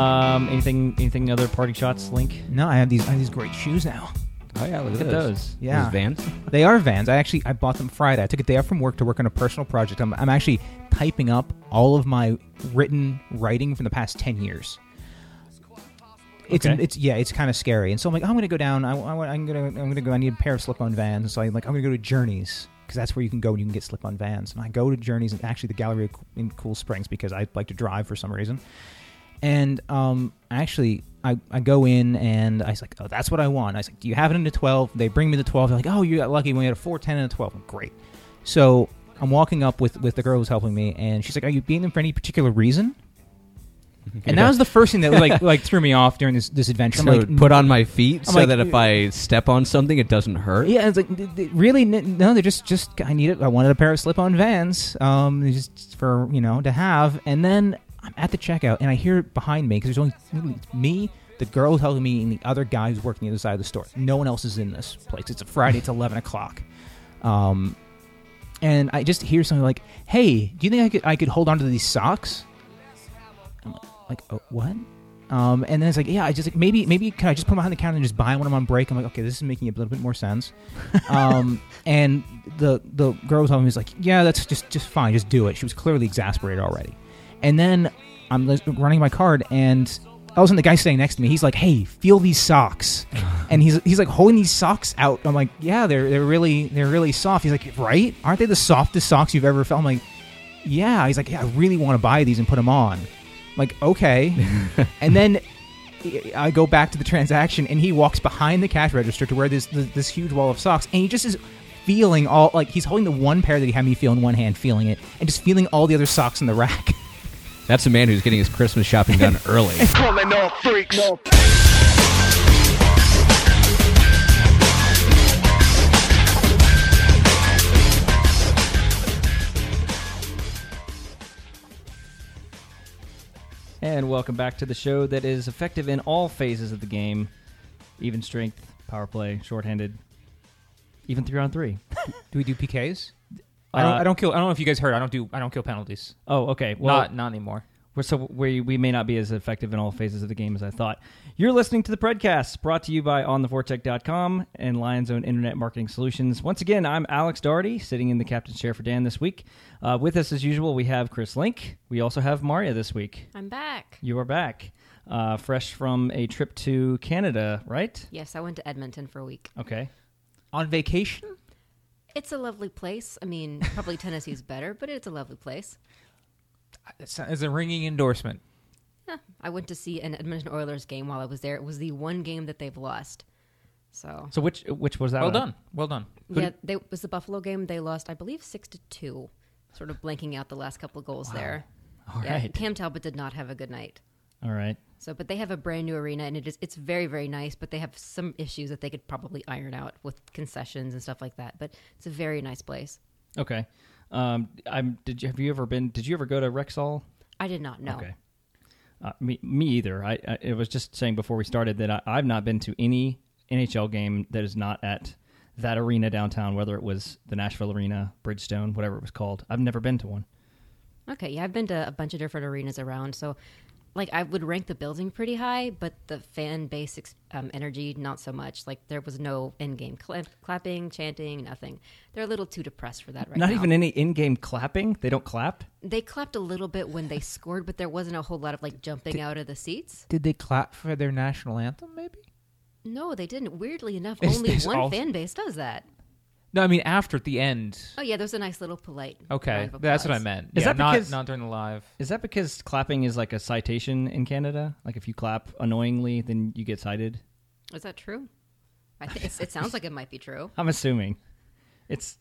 Um, anything? Anything? Other parting shots? Link. No, I have these. I have these great shoes now. Oh yeah, look, Look at those. Yeah. Those Vans. They are Vans. I actually I bought them Friday. I took a day off from work to work on a personal project. I'm, I'm actually typing up all of my written writing from the past ten years. It's Okay. it's yeah, it's kind of scary. And so I'm like, I'm gonna go down. I, I, am gonna I'm gonna go. I need a pair of slip-on Vans. So I'm like, I'm gonna go to Journeys because that's where you can go and you can get slip-on Vans. And I go to Journeys and actually the gallery in Cool Springs because I like to drive for some reason. And um, actually, I, I go in and I was like, oh, that's what I want. I was like, do you have it in a 12? They bring me the 12. They're like, oh, you got lucky. We had a 410 and a 12. I'm, Great. So I'm walking up with, with the girl who's helping me, and she's like, are you being them for any particular reason? And that was the first thing that like like threw me off during this this adventure. I'm So like, put on my feet I'm so like- that if I step on something, it doesn't hurt. Yeah, it's like really no. They're just just I needed. I wanted a pair of slip-on Vans, um, just for you know to have. And then I'm at the checkout, and I hear behind me because there's only me, the girl who's helping me, and the other guy who's working the other side of the store. No one else is in this place. It's a Friday. It's 11 o'clock. Um, and I just hear something like, "Hey, do you think I could I could hold on to these socks?" I'm like, like oh, what? Um, and then it's like, yeah, I just like, maybe maybe can I just put them behind the counter and just buy one of them on break? I'm like, okay, this is making a little bit more sense. um, and the the girl was telling me was like, yeah, that's just just fine, just do it. She was clearly exasperated already. And then I'm running my card, and all of a sudden the guy sitting next to me, he's like, hey, feel these socks, and he's he's like holding these socks out. I'm like, yeah, they're they're really they're really soft. He's like, right? Aren't they the softest socks you've ever felt? I'm like, yeah. He's like, yeah, I really want to buy these and put them on. I'm like, okay. and then I go back to the transaction, and he walks behind the cash register to where this, this huge wall of socks, and he just is feeling all like he's holding the one pair that he had me feel in one hand, feeling it, and just feeling all the other socks in the rack. That's a man who's getting his Christmas shopping done early. Calling all freaks. And welcome back to the show that is effective in all phases of the game, even strength, power play, shorthanded, even three on three. Do we do PKs? I don't. Uh, I don't kill. I don't know if you guys heard. I don't do. I don't kill penalties. Oh, okay. Well, not not anymore. We're so we we may not be as effective in all phases of the game as I thought. You're listening to the Predcast, brought to you by OnTheForecheck.com and Lion's Own Internet Marketing Solutions. Once again, I'm Alex Doherty, sitting in the captain's chair for Dan this week. Uh, with us, as usual, we have Chris Link. We also have Maria this week. I'm back. You are back, uh, fresh from a trip to Canada, right? Yes, I went to Edmonton for a week. Okay. On vacation? It's a lovely place. I mean, probably Tennessee's better, but it's a lovely place. As a ringing endorsement. Yeah, I went to see an Edmonton Oilers game while I was there. It was the one game that they've lost. So, So which which was that? Well one? done. Well done. yeah, they it was the Buffalo game. They lost, I believe, six to two. Sort of blanking out the last couple of goals there. All yeah, right. Cam Talbot did not have a good night. All right. So, but they have a brand new arena, and it is it's very very nice. But they have some issues that they could probably iron out with concessions and stuff like that. But it's a very nice place. Okay. Um, I'm. Did you have you ever been? Did you ever go to Rexall? I did not know. Okay. Uh, me, me either. I, I it was just saying before we started that I, I've not been to any NHL game that is not at that arena downtown, whether it was the Nashville Arena, Bridgestone, whatever it was called. I've never been to one. Okay, yeah, I've been to a bunch of different arenas around. So, like, I would rank the building pretty high, but the fan base ex- um, energy, not so much. Like, there was no in game cla- clapping, chanting, nothing. They're a little too depressed for that right now. not now. even any in-game clapping. They don't clap. They clapped a little bit when they scored, but there wasn't a whole lot of, like, jumping out of the seats. Did they clap for their national anthem? Maybe. No, they didn't. Weirdly enough, only one all- fan base does that. No, I mean after at the end. Oh, yeah, there's a nice little polite. Okay, round of that's what I meant. Is yeah, that not because- not during the live? Is that because clapping is like a citation in Canada? Like if you clap annoyingly, then you get cited. Is that true? I th- it's, it sounds like it might be true. I'm assuming. It's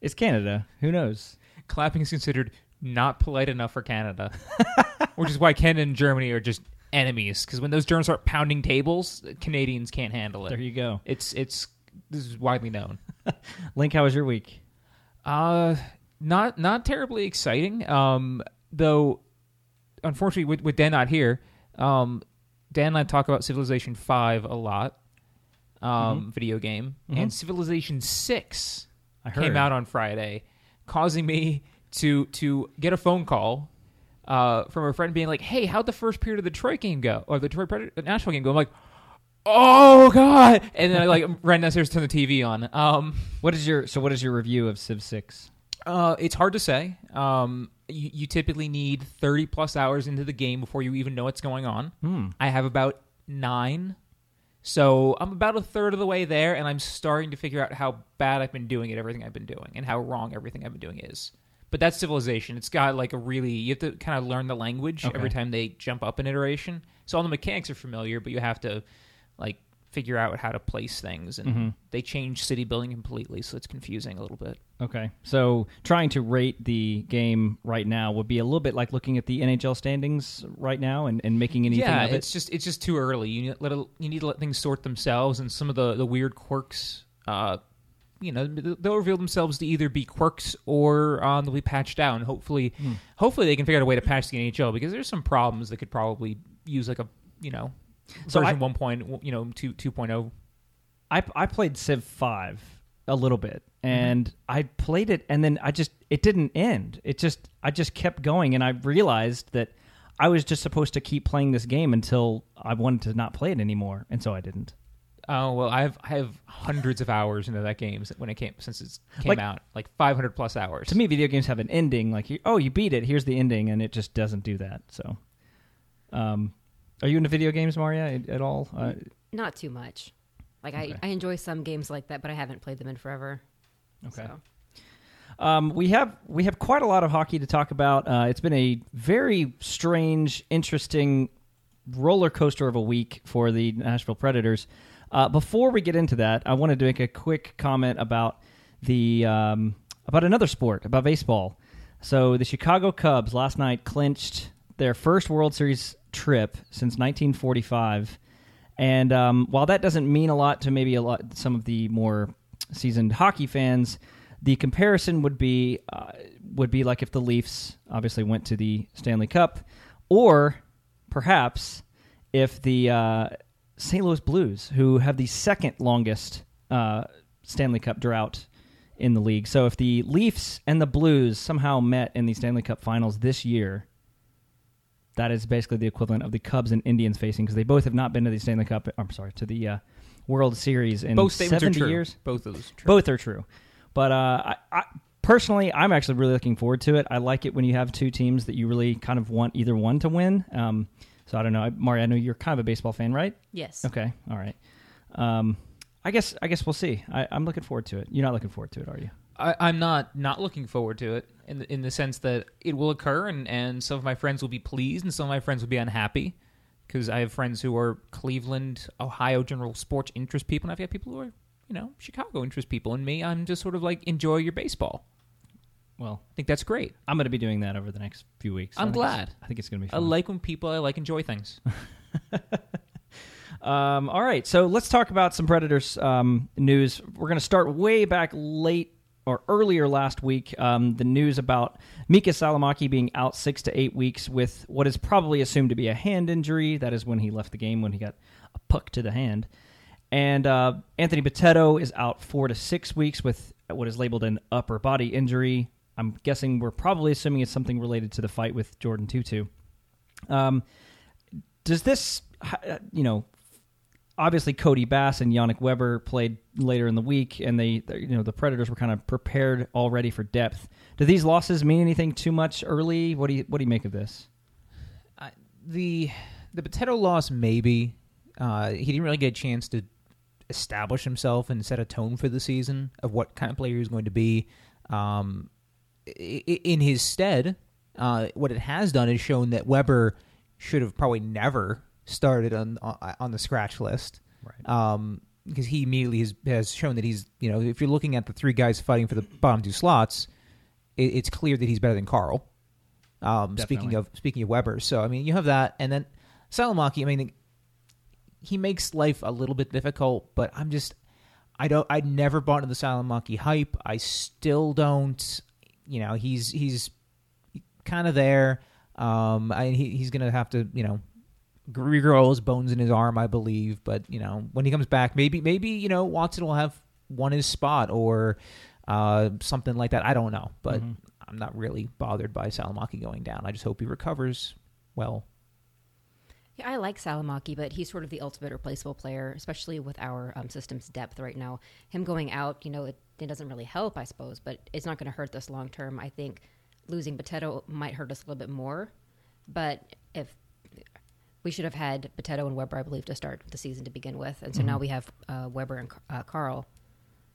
it's Canada. Who knows? Clapping is considered not polite enough for Canada, which is why Canada and Germany are just enemies. Because when those Germans start pounding tables, Canadians can't handle it. There you go. It's it's this is widely known. Link, how was your week? Uh, not not terribly exciting. Um, though, unfortunately, with, with Dan not here, um, Dan and I talk about Civilization Five a lot. Um, video game and Civilization Six I came out on Friday, causing me to to get a phone call uh, from a friend being like, "Hey, how'd the first period of the Detroit game go, or the Detroit Predator, Nashville game go?" I'm like, "Oh God!" And then I like ran downstairs, turn the TV on. Um, What is your so? What is your review of Civ Six? uh, it's hard to say. Um, you, you typically need 30 plus hours into the game before you even know what's going on. Hmm. I have about nine. So I'm about a third of the way there, and I'm starting to figure out how bad I've been doing at everything I've been doing and how wrong everything I've been doing is. But that's civilization. It's got like a really you have to kind of learn the language every time they jump up an iteration. So all the mechanics are familiar, but you have to like figure out how to place things, and Mhm. they change city building completely, so it's confusing a little bit. Okay, so trying to rate the game right now would be a little bit like looking at the NHL standings right now and, and making anything yeah, of it. it's just it's just too early. You need, let you need to let things sort themselves, and some of the the weird quirks, uh, you know, they'll reveal themselves to either be quirks or um, they'll be patched out. And hopefully, Hmm. hopefully they can figure out a way to patch the NHL because there's some problems that could probably use like a you know So version I- one point you know two oh. two I I played Civ Five a little bit, Mm-hmm. and I played it, and then I just it didn't end. It just I just kept going, and I realized that I was just supposed to keep playing this game until I wanted to not play it anymore, and so I didn't. Oh well, I have I have hundreds of hours into that game when it came since it came Like- out, like 500 plus hours. To me, video games have an ending. Like, you, oh, you beat it. Here's the ending, and it just doesn't do that. So, um, are you into video games, Maria, at, at all? Uh, Not too much. Like Okay. I, I enjoy some games like that, but I haven't played them in forever. Okay. So. Um, we have we have quite a lot of hockey to talk about. Uh, it's been a very strange, interesting roller coaster of a week for the Nashville Predators. Uh, before we get into that, I wanted to make a quick comment about the um, about another sport, about baseball. So the Chicago Cubs last night clinched their first World Series trip since 1945. And um, while that doesn't mean a lot to maybe a lot some of the more seasoned hockey fans, the comparison would be uh, would be like if the Leafs obviously went to the Stanley Cup, or perhaps if the uh, St. Louis Blues, who have the second longest uh, Stanley Cup drought in the league, so if the Leafs and the Blues somehow met in the Stanley Cup Finals this year, that is basically the equivalent of the Cubs and Indians facing because they both have not been to the Stanley Cup. I'm sorry, to the uh, World Series in Both statements 70 are true. years. Both of those are true. Both are true, but uh, I, I personally, I'm actually really looking forward to it. I like it when you have two teams that you really kind of want either one to win. Um, so I don't know, Mario. I know you're kind of a baseball fan, right? Yes. Okay, all right. Um, I guess I guess we'll see. I, I'm looking forward to it. You're not looking forward to it, are you? I, I'm not not looking forward to it in the, in the sense that it will occur, and, and some of my friends will be pleased, and some of my friends will be unhappy because I have friends who are Cleveland, Ohio general sports interest people, and I've got people who are you know Chicago interest people, and me, I'm just sort of like enjoy your baseball. Well, I think that's great. I'm going to be doing that over the next few weeks. I'm I glad. I think it's going to be I like when people I like enjoy things. Um, all right, so let's talk about some Predators um, news. We're going to start way back late or earlier last week. Um, the news about Miikka Salomaki being out six to eight weeks with what is probably assumed to be a hand injury. That is when he left the game when he got a puck to the hand. And uh, Anthony Bitetto is out four to six weeks with what is labeled an upper body injury. I'm guessing we're probably assuming it's something related to the fight with Jordan Tootoo. Um, does this, uh, you know, obviously Cody Bass and Yannick Weber played later in the week, and they, you know, the Predators were kind of prepared already for depth. Do these losses mean anything too much early? What do you what do you make of this? I- the the Bitetto loss maybe uh, he didn't really get a chance to establish himself and set a tone for the season of what kind of player he's going to be. Um, in his stead, uh, what it has done is shown that Weber should have probably never started on on, the scratch list. Right. Um, because he immediately has, has shown that he's you know if you're looking at the three guys fighting for the bottom two slots, it, it's clear that he's better than Carle. Um, speaking of speaking of Weber, so I mean you have that, and then Salomaki. I mean, he makes life a little bit difficult, but I'm just I don't I never bought into the Salomaki hype. I still don't. You know, he's he's kind of there. Um, I, he, he's gonna have to you know regrow his bones in his arm, I believe. But you know, when he comes back, maybe maybe you know Watson will have won his spot or uh, something like that. I don't know, but Mhm. I'm not really bothered by Salomaki going down. I just hope he recovers well. Yeah, I like Salomaki, but he's sort of the ultimate replaceable player, especially with our um, system's depth right now. Him going out, you know, it, it doesn't really help, I suppose, but it's not going to hurt us long term. I think losing Bitetto might hurt us a little bit more, but if we should have had Bitetto and Weber, I believe, to start the season to begin with, and so now we have uh, Weber and uh, Carle.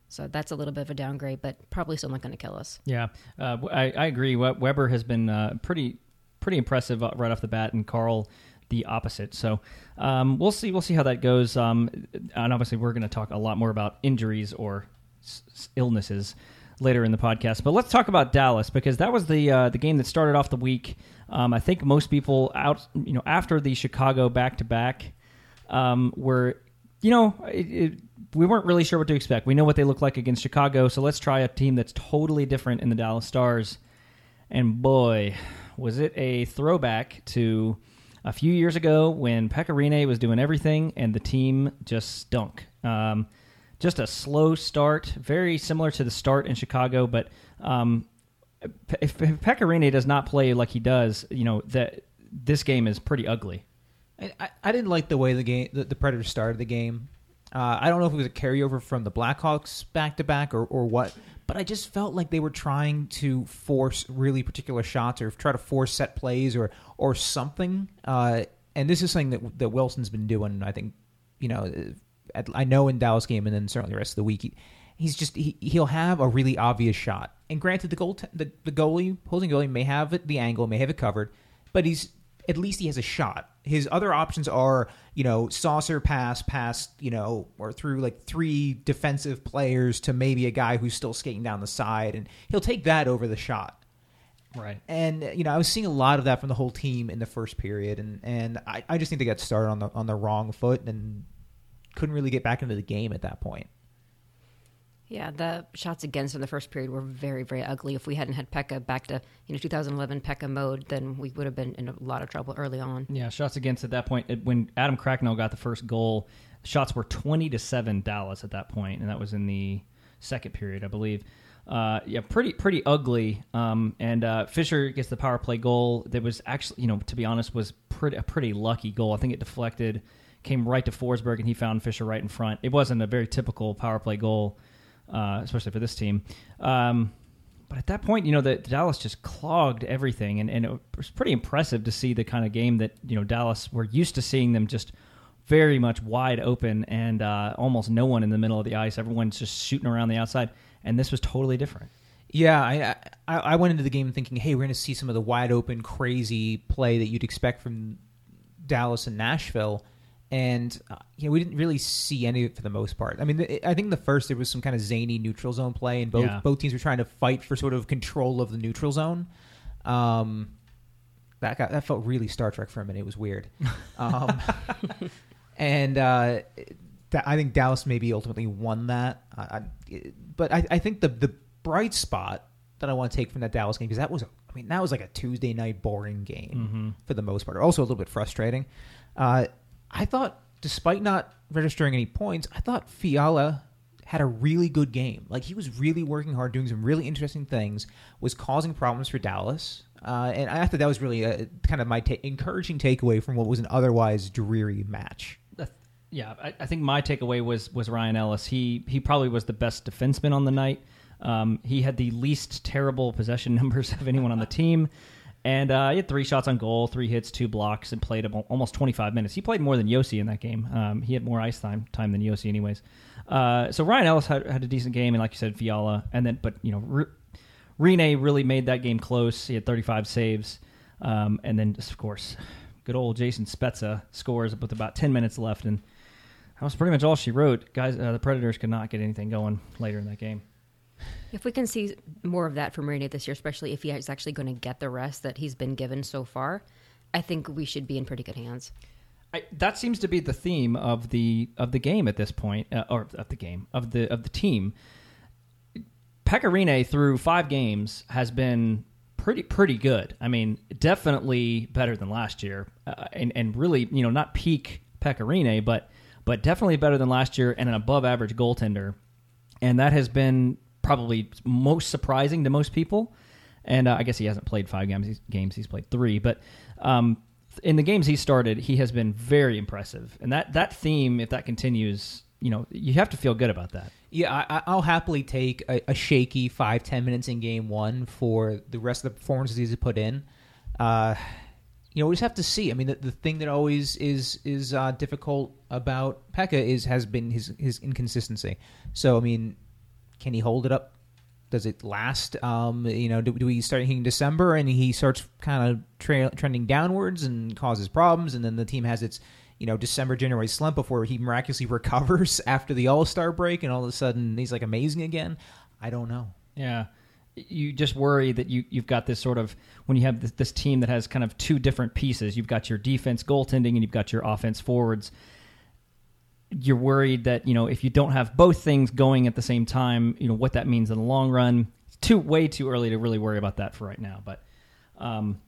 So that's a little bit of a downgrade, but probably still not going to kill us. Yeah, uh, I, I agree. We- Weber has been uh, pretty pretty impressive uh, right off the bat, and Carle the opposite. So um, we'll see. We'll see how that goes. Um, and obviously, we're going to talk a lot more about injuries or s- s- illnesses later in the podcast. But let's talk about Dallas because that was the uh, the game that started off the week. Um, I think most people out, you know, after the Chicago back to back, were, you know, it, it, we weren't really sure what to expect. We know what they look like against Chicago, so let's try a team that's totally different in the Dallas Stars. And boy, was it a throwback to a few years ago when Pekka Rinne was doing everything and the team just stunk. Um, just a slow start, very similar to the start in Chicago, but um, if, if does not play like he does, you know that this game is pretty ugly. I, I, I didn't like the way the game the, the Predators started the game. Uh, I don't know if it was a carryover from the Blackhawks back to back or or what, but I just felt like they were trying to force really particular shots or try to force set plays or or something. Uh, and this is something that that Wilson's been doing. I think you know, at, I know in Dallas game and then certainly the rest of the week. He, he's just he, he'll have a really obvious shot. And granted, the goal the, the goalie holding goalie may have it, the angle may have it covered, but he's at least he has a shot. His other options are, you know, saucer pass past, you know, or through like three defensive players to maybe a guy who's still skating down the side, and he'll take that over the shot. Right. And you know, I was seeing a lot of that from the whole team in the first period, and and I, I just think they got started on the on the wrong foot and couldn't really get back into the game at that point. Yeah, the shots against in the first period were very, very ugly. If we hadn't had Pekka back to you know 2011 Pekka mode, then we would have been in a lot of trouble early on. Yeah, shots against at that point. When Adam Cracknell got the first goal, shots were twenty to seven Dallas at that point, and that was in the second period, I believe. Uh, yeah, pretty pretty ugly. Um, and uh, Fisher gets the power play goal. That was actually, you know, to be honest, was pretty a pretty lucky goal. I think it deflected, came right to Forsberg, and he found Fisher right in front. It wasn't a very typical power play goal, uh, especially for this team. Um, but at that point, you know, the, Dallas just clogged everything, and, and it was pretty impressive to see the kind of game that you know Dallas we're used to seeing them just very much wide open and uh, almost no one in the middle of the ice. Everyone's just shooting around the outside, and this was totally different. Yeah, I, I I went into the game thinking, hey, we're going to see some of the wide open, crazy play that you'd expect from Dallas and Nashville, and uh, you know we didn't really see any of it for the most part. I mean, the, I think the first there was some kind of zany neutral zone play, and both Yeah. both teams were trying to fight for sort of control of the neutral zone. Um, that got, that felt really Star Trek for a minute. It was weird. Um, and uh, that, I think Dallas maybe ultimately won that. I, I, but I, I think the the bright spot that I want to take from that Dallas game because that was I mean that was like a Tuesday night boring game for the most part. Also a little bit frustrating. Uh, I thought, despite not registering any points, I thought Fiala had a really good game. Like he was really working hard, doing some really interesting things, was causing problems for Dallas. Uh, and I thought that was really a, kind of my ta- encouraging takeaway from what was an otherwise dreary match. Yeah, I, I think my takeaway was was Ryan Ellis. He he probably was the best defenseman on the night. Um, he had the least terrible possession numbers of anyone on the team, and uh, he had three shots on goal, three hits, two blocks, and played almost 25 minutes. He played more than Josi in that game. Um, he had more ice time time than Josi, anyways. Uh, so Ryan Ellis had, had a decent game, and like you said, Fiala, and then but you know. Re- Rinne really made that game close. He had 35 saves. Um, and then, of course, good old Jason Spezza scores with about 10 minutes left. And that was pretty much all she wrote. Guys, uh, the Predators could not get anything going later in that game. If we can see more of that from Marina this year, especially if he is actually going to get the rest that he's been given so far, I think we should be in pretty good hands. I, that seems to be the theme of the of the game at this point, uh, or of the game of the of the team. Pekka Rinne through five games has been pretty pretty good. I mean, definitely better than last year, uh, and and really, you know, not peak Pekka Rinne, but but definitely better than last year, and an above average goaltender, and that has been probably most surprising to most people. and uh, I guess he hasn't played five games. He's, games he's played three, but um, in the games he started, he has been very impressive. And that that theme, if that continues, you know, you have to feel good about that. Yeah, I, I- I'll happily take a, a shaky five ten minutes in game one for the rest of the performances he's put in. Uh, you know, we just have to see. I mean, the, the thing that always is is uh, difficult about Pekka is has been his his inconsistency. So, I mean, can he hold it up? Does it last? Um, you know, do, do we start hitting December and he starts kind of tra- trending downwards and causes problems, and then the team has its you know December January slump before he miraculously recovers after the All Star break, and all of a sudden he's like amazing again. I don't know. Yeah. You just worry that you, you've got this sort of, when you have this, this team that has kind of two different pieces, you've got your defense goaltending and you've got your offense forwards. You're worried that, you know, if you don't have both things going at the same time, you know, what that means in the long run. It's too, way too early to really worry about that for right now. But, um,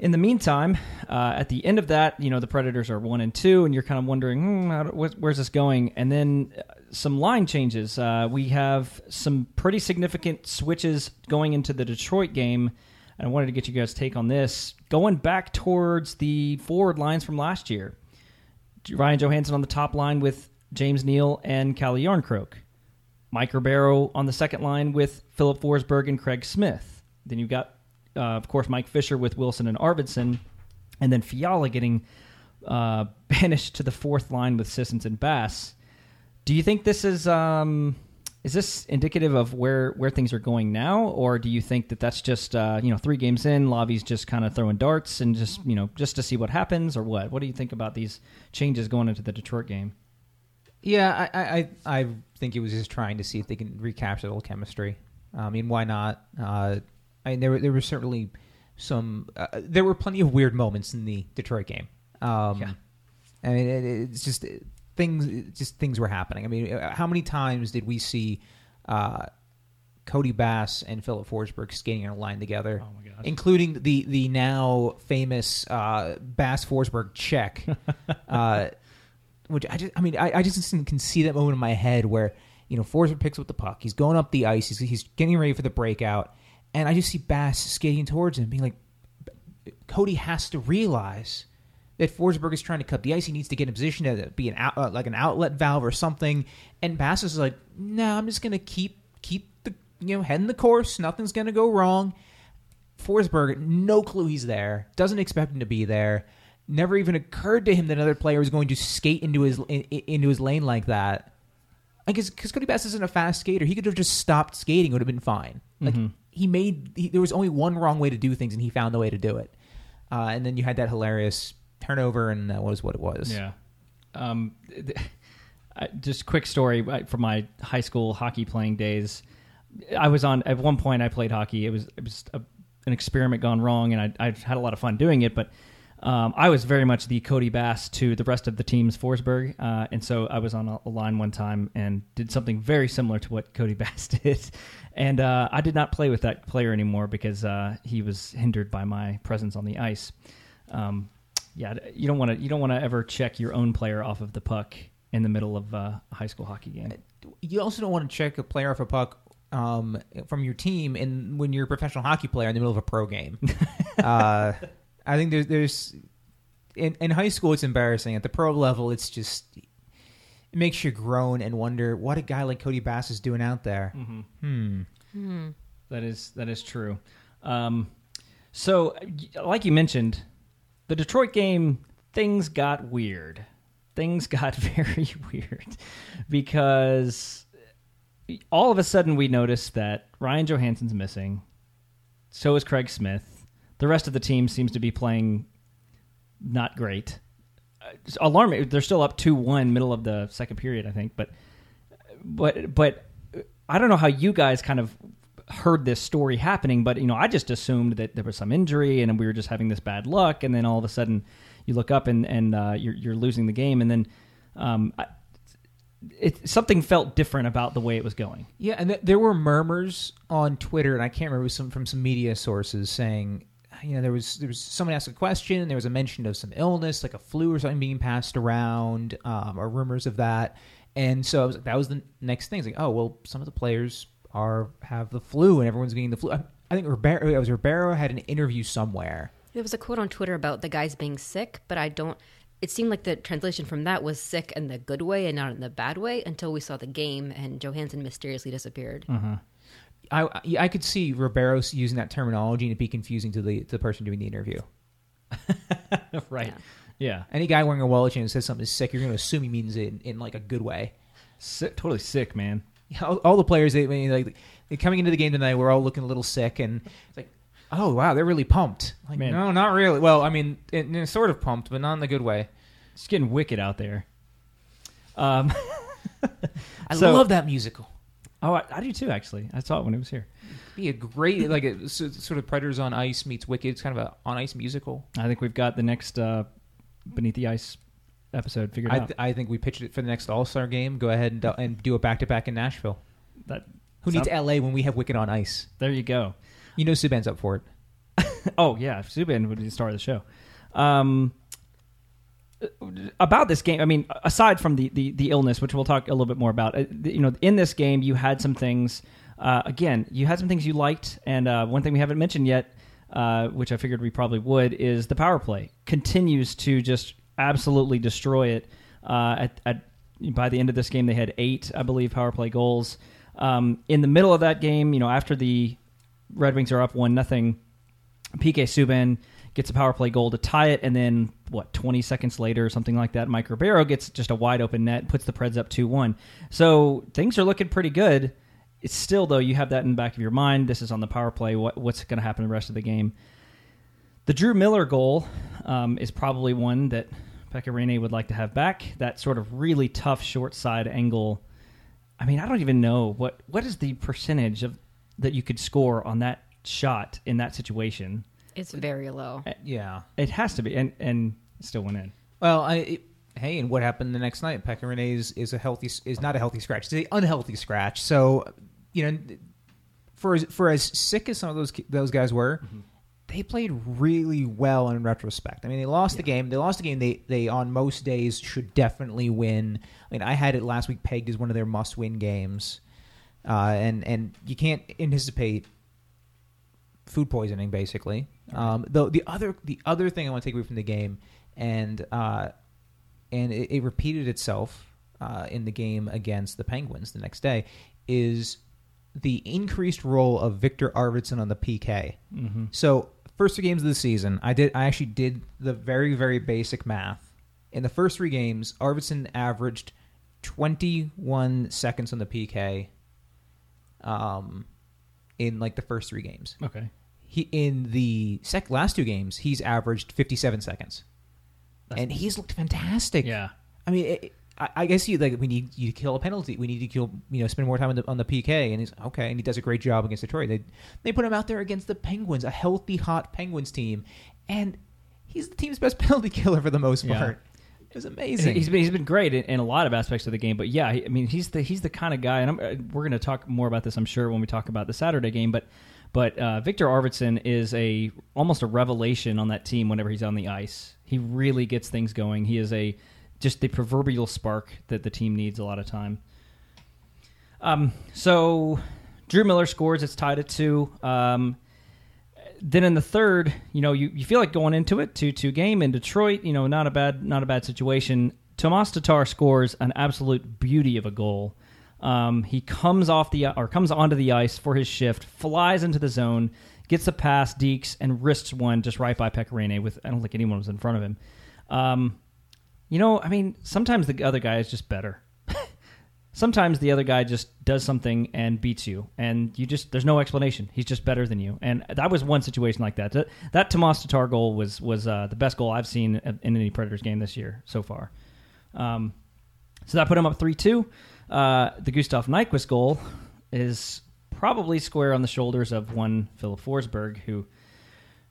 in the meantime, uh, at the end of that, you know the Predators are one and two, and you're kind of wondering, hmm, how wh- where's this going? And then uh, some line changes. Uh, we have some pretty significant switches going into the Detroit game, and I wanted to get you guys' take on this. Going back towards the forward lines from last year, Ryan Johansen on the top line with James Neal and Calle Jarnkrok. Mike Ribeiro on the second line with Philip Forsberg and Craig Smith. Then you've got, uh, of course, Mike Fisher with Wilson and Arvidsson, and then Fiala getting uh, banished to the fourth line with Sissons and Bass. Do you think this is um, is this indicative of where where things are going now, or do you think that that's just uh, you know three games in, Lavi's just kind of throwing darts and just you know just to see what happens, or what? What do you think about these changes going into the Detroit game? Yeah, I, I, I think he was just trying to see if they can recapture the old chemistry. I mean, why not? Uh, I mean, there were there were certainly some. Uh, there were plenty of weird moments in the Detroit game. Um, Yeah. I mean, it, it's just things. Just things were happening. I mean, uh, how many times did we see uh, Cody Bass and Philip Forsberg skating on a line together? Oh my gosh. including the the now famous uh, Bass Forsberg check. uh, which I just, I mean, I, I just can see that moment in my head where you know Forsberg picks up the puck, he's going up the ice, he's, he's getting ready for the breakout, and I just see Bass skating towards him, being like, Cody has to realize that Forsberg is trying to cut the ice. He needs to get in position to be an out, uh, like an outlet valve or something. And Bass is like, "No, I'm just gonna keep keep the you know heading the course. Nothing's gonna go wrong." Forsberg, no clue he's there. Doesn't expect him to be there. Never even occurred to him that another player was going to skate into his in, into his lane like that. I guess because Cody Bass isn't a fast skater, he could have just stopped skating; it would have been fine. Like he made, he, there was only one wrong way to do things, and he found the way to do it. Uh, and then you had that hilarious turnover, and that was what it was. Yeah. Um, just quick story right, from my high school hockey playing days. I was on at one point. I played hockey. It was it was a, an experiment gone wrong, and I, I had a lot of fun doing it. But um, I was very much the Cody Bass to the rest of the team's Forsberg, uh, and so I was on a, a line one time and did something very similar to what Cody Bass did. And uh, I did not play with that player anymore because uh, he was hindered by my presence on the ice. Um, yeah, you don't want to you don't want to ever check your own player off of the puck in the middle of uh, a high school hockey game. You also don't want to check a player off a puck um, from your team, and when you're a professional hockey player in the middle of a pro game. uh, I think there's there's in, in high school it's embarrassing. At the pro level, it's just it makes you groan and wonder what a guy like Cody Bass is doing out there. Hmm. That is that is true. Um, so, like you mentioned, the Detroit game things got weird. Things got very weird because all of a sudden we noticed that Ryan Johansen's missing. So is Craig Smith. The rest of the team seems to be playing not great. Uh, it's alarming. They're still up two one, middle of the second period, I think. But but but I don't know how you guys kind of heard this story happening, but you know, I just assumed that there was some injury and we were just having this bad luck, and then all of a sudden you look up and and uh, you're you're losing the game, and then um, I, it something felt different about the way it was going. Yeah, and th- there were murmurs on Twitter, and I can't remember some from some media sources saying, you know, there was there was someone asked a question, there was a mention of some illness, like a flu or something being passed around, um, or rumors of that, and so I was, like that was the next thing. It's like, oh well, some of the players are have the flu, and everyone's getting the flu. I, I think Ribeiro, it was Ribeiro had an interview somewhere. There was a quote on Twitter about the guys being sick, but I don't. It seemed like the translation from that was sick in the good way and not in the bad way until we saw the game and Johansen mysteriously disappeared. I I- I could see Ribeiro using that terminology and it'd be confusing to the to the person doing the interview. right. Yeah. Yeah. Any guy wearing a wallet chain that says something is sick, you're going to assume he means it in, in like a good way. Sick, totally sick, man. all, all the players they I mean, like they coming into the game tonight we're all looking a little sick and it's like oh wow they're really pumped like Man. no not really well i mean it, it sort of pumped but not in the good way It's getting wicked out there. Um, i So- love that musical oh, I, I do too. Actually, I saw it when it was here. be a great like a sort of predators on ice meets wicked it's kind of a on ice musical I think we've got the next uh, beneath the ice episode figured I, out. I think we pitched it for the next all-star game go ahead and, do- and do a back-to-back in nashville that who needs la when we have wicked on ice there you go. you know Subban's up for it Oh yeah, Subban would be the star of the show. Um, about this game, I mean, aside from the, the the illness, which we'll talk a little bit more about, uh, you know, in this game you had some things. Uh, again, you had some things you liked, and uh, one thing we haven't mentioned yet, uh, which I figured we probably would, is the power play continues to just absolutely destroy it. Uh, at, at by the end of this game, they had eight, I believe, power play goals. Um, in the middle of that game, you know, after the Red Wings are up one nothing. PK Subban gets a power play goal to tie it, and then what? Twenty seconds later, or something like that, Mike Ribeiro gets just a wide open net, puts the Preds up two one. So things are looking pretty good. It's still though you have that in the back of your mind. This is on the power play. What, what's going to happen the rest of the game? The Drew Miller goal um, is probably one that Pekka Rinne would like to have back. That sort of really tough short side angle. I mean, I don't even know what what is the percentage of that you could score on that shot in that situation. It's very low. Eh, yeah It has to be, and and still went in. Well, I, it, hey, and what happened the next night? Pekka Rinne is, is a healthy is not a healthy scratch; it's an unhealthy scratch. So, you know, for as, for as sick as some of those those guys were, mm-hmm. They played really well in retrospect. I mean, they lost the game. They lost the game. They they on most days should definitely win. I mean, I had it last week pegged as one of their must win games, uh, and and you can't anticipate food poisoning basically. Um, though the other the other thing I want to take away from the game, and uh, and it, it repeated itself uh, in the game against the Penguins the next day, is the increased role of Victor Arvidsson on the PK. Mm-hmm. So first three games of the season, I did I actually did the very very basic math. In the first three games, Arvidsson averaged 21 seconds on the PK. Um, in like the first three games, Okay. he in the sec last two games he's averaged 57 seconds, That's- and he's looked fantastic. Yeah. I mean, it, I, I guess you like we need you to kill a penalty. We need to kill you know spend more time on the, on the PK, and he's okay, and he does a great job against Detroit. They they put him out there against the Penguins, a healthy, hot Penguins team, and he's the team's best penalty killer for the most Yeah. part. It was amazing. He's been he's been great in, in a lot of aspects of the game, but yeah, I mean he's the he's the kind of guy, and I'm, uh, we're going to talk more about this, I'm sure, when we talk about the Saturday game. But but uh, Victor Arvidsson is a almost a revelation on that team whenever he's on the ice. He really gets things going. He is a just the proverbial spark that the team needs a lot of time. Um, so Drew Miller scores. It's tied at two. Um, then in the third, you know, you, you feel like going into it two two game in Detroit. You know, not a bad not a bad situation. Tomas Tatar scores an absolute beauty of a goal. Um, he comes off the or comes onto the ice for his shift, flies into the zone, gets a pass, deeks, and wrists one just right by Pekka Rinne. With I don't think anyone was in front of him. Um, you know, I mean, sometimes the other guy is just better. sometimes the other guy just does something and beats you, and you just there's no explanation. He's just better than you, and that was one situation like that. That, that Tomas Tatar goal was was uh, the best goal I've seen in any Predators game this year so far. Um, so that put him up three two. Uh, the Gustav Nyquist goal is probably square on the shoulders of one Philip Forsberg, who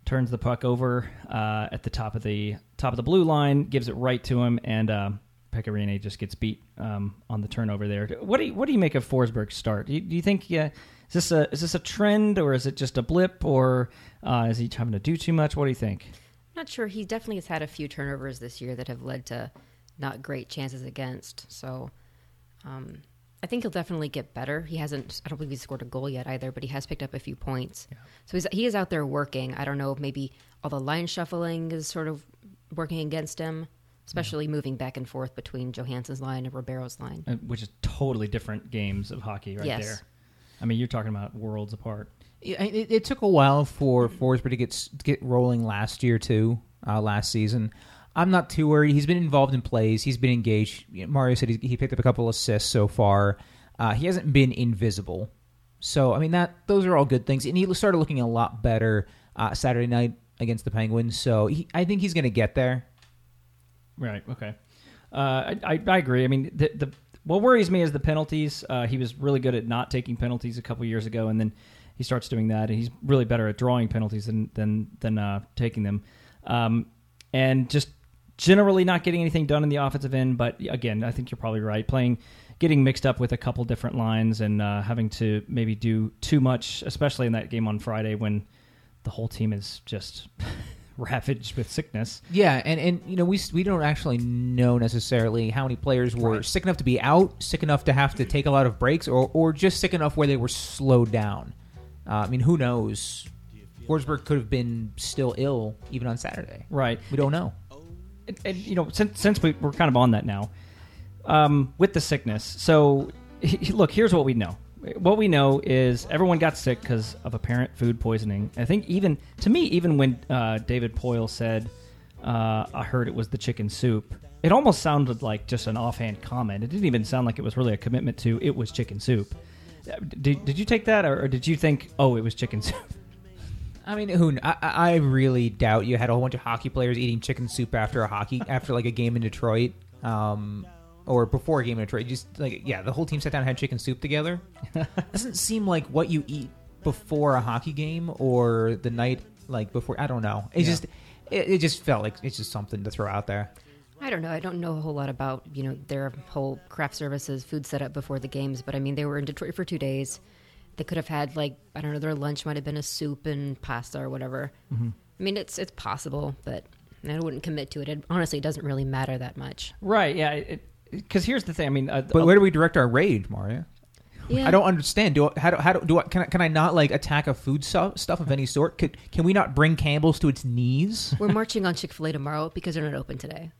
turns the puck over uh, at the top of the top of the blue line, gives it right to him, and uh, Pekka Rinne just gets beat um, on the turnover there. What do you, what do you make of Forsberg's start? Do you, do you think yeah, is this a is this a trend or is it just a blip or uh, is he having to do too much? What do you think? Not sure. He definitely has had a few turnovers this year that have led to not great chances against. So, um, I think he'll definitely get better. He hasn't. I don't believe he's scored a goal yet either, but he has picked up a few points. So he's he is out there working. I don't know if maybe all the line shuffling is sort of working against him, especially moving back and forth between Johansen's line and Ribeiro's line. Uh, which is totally different games of hockey right Yes. there. I mean, you're talking about worlds apart. Yeah, It, it took a while for Forsberg to get get rolling last year too. Uh, last season, I'm not too worried. He's been involved in plays. He's been engaged. Mario said he, he picked up a couple assists so far. Uh, he hasn't been invisible. So I mean that those are all good things. And he started looking a lot better uh, Saturday night against the Penguins. So he, I think he's going to get there. Right. Okay. Uh, I, I I agree. I mean, the, the what worries me is the penalties. Uh, he was really good at not taking penalties a couple years ago, and then he starts doing that, and he's really better at drawing penalties than than than uh, taking them, um, and just generally not getting anything done in the offensive end. But again, I think you're probably right. Playing, getting mixed up with a couple different lines, and uh, having to maybe do too much, especially in that game on Friday when the whole team is just ravaged with sickness. Yeah, and, and you know we we don't actually know necessarily how many players were sick enough to be out, sick enough to have to take a lot of breaks, or or just sick enough where they were slowed down. Uh, I mean, who knows? Forsberg could have been still ill even on Saturday. Right. We don't know. And, and you know, since since we, we're kind of on that now, um, with the sickness. So, he, look, here's what we know. What we know is everyone got sick because of apparent food poisoning. I think even to me, even when uh, David Poile said, uh, "I heard it was the chicken soup," it almost sounded like just an offhand comment. It didn't even sound like it was really a commitment to it was chicken soup. Uh, Did, did you take that, or, or did you think, "Oh, it was chicken soup"? I mean, who? I, I really doubt you had a whole bunch of hockey players eating chicken soup after a hockey after like a game in Detroit, um, or before a game in Detroit. Just like yeah, the whole team sat down and had chicken soup together. Doesn't seem like what you eat before a hockey game or the night like before. I don't know. It just it, it just felt like it's just something to throw out there. I don't know. I don't know a whole lot about you know their whole craft services food setup before the games, but I mean they were in Detroit for two days. They could have had like I don't know their lunch might have been a soup and pasta or whatever. I mean it's it's possible, but I wouldn't commit to it. It honestly doesn't really matter that much. right? Yeah. Because here's the thing. I mean, uh, But where do we direct our rage, Mario? Yeah. I don't understand. Do I, how do how do, do I, can I, can I not like attack a food stuff stuff of any sort? Could, can we not bring Campbell's to its knees? We're marching on Chick Fil A tomorrow because they're not open today.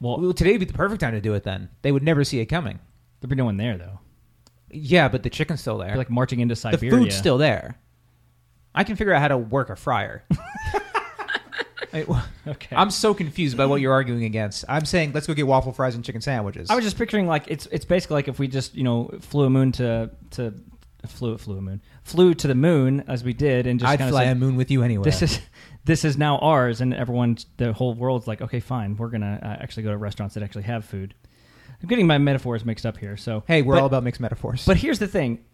well, Well, today would be the perfect time to do it. Then they would never see it coming. there'd be no one there though. Yeah, but the chicken's still there. They're like marching into Siberia. the Siberia. food's still there. I can figure out how to work a fryer. I, okay. am so confused by what you're arguing against. I'm saying let's go get waffle fries and chicken sandwiches. I was just picturing like it's it's basically like if we just you know flew a moon to to flew flew a moon flew to the moon as we did and just I'd kind of fly a moon with you anyway. this is this is now ours and everyone the whole world's like okay fine we're gonna uh, actually go to restaurants that actually have food. I'm getting my metaphors mixed up here. So hey, we're but- all about mixed metaphors. But here's the thing.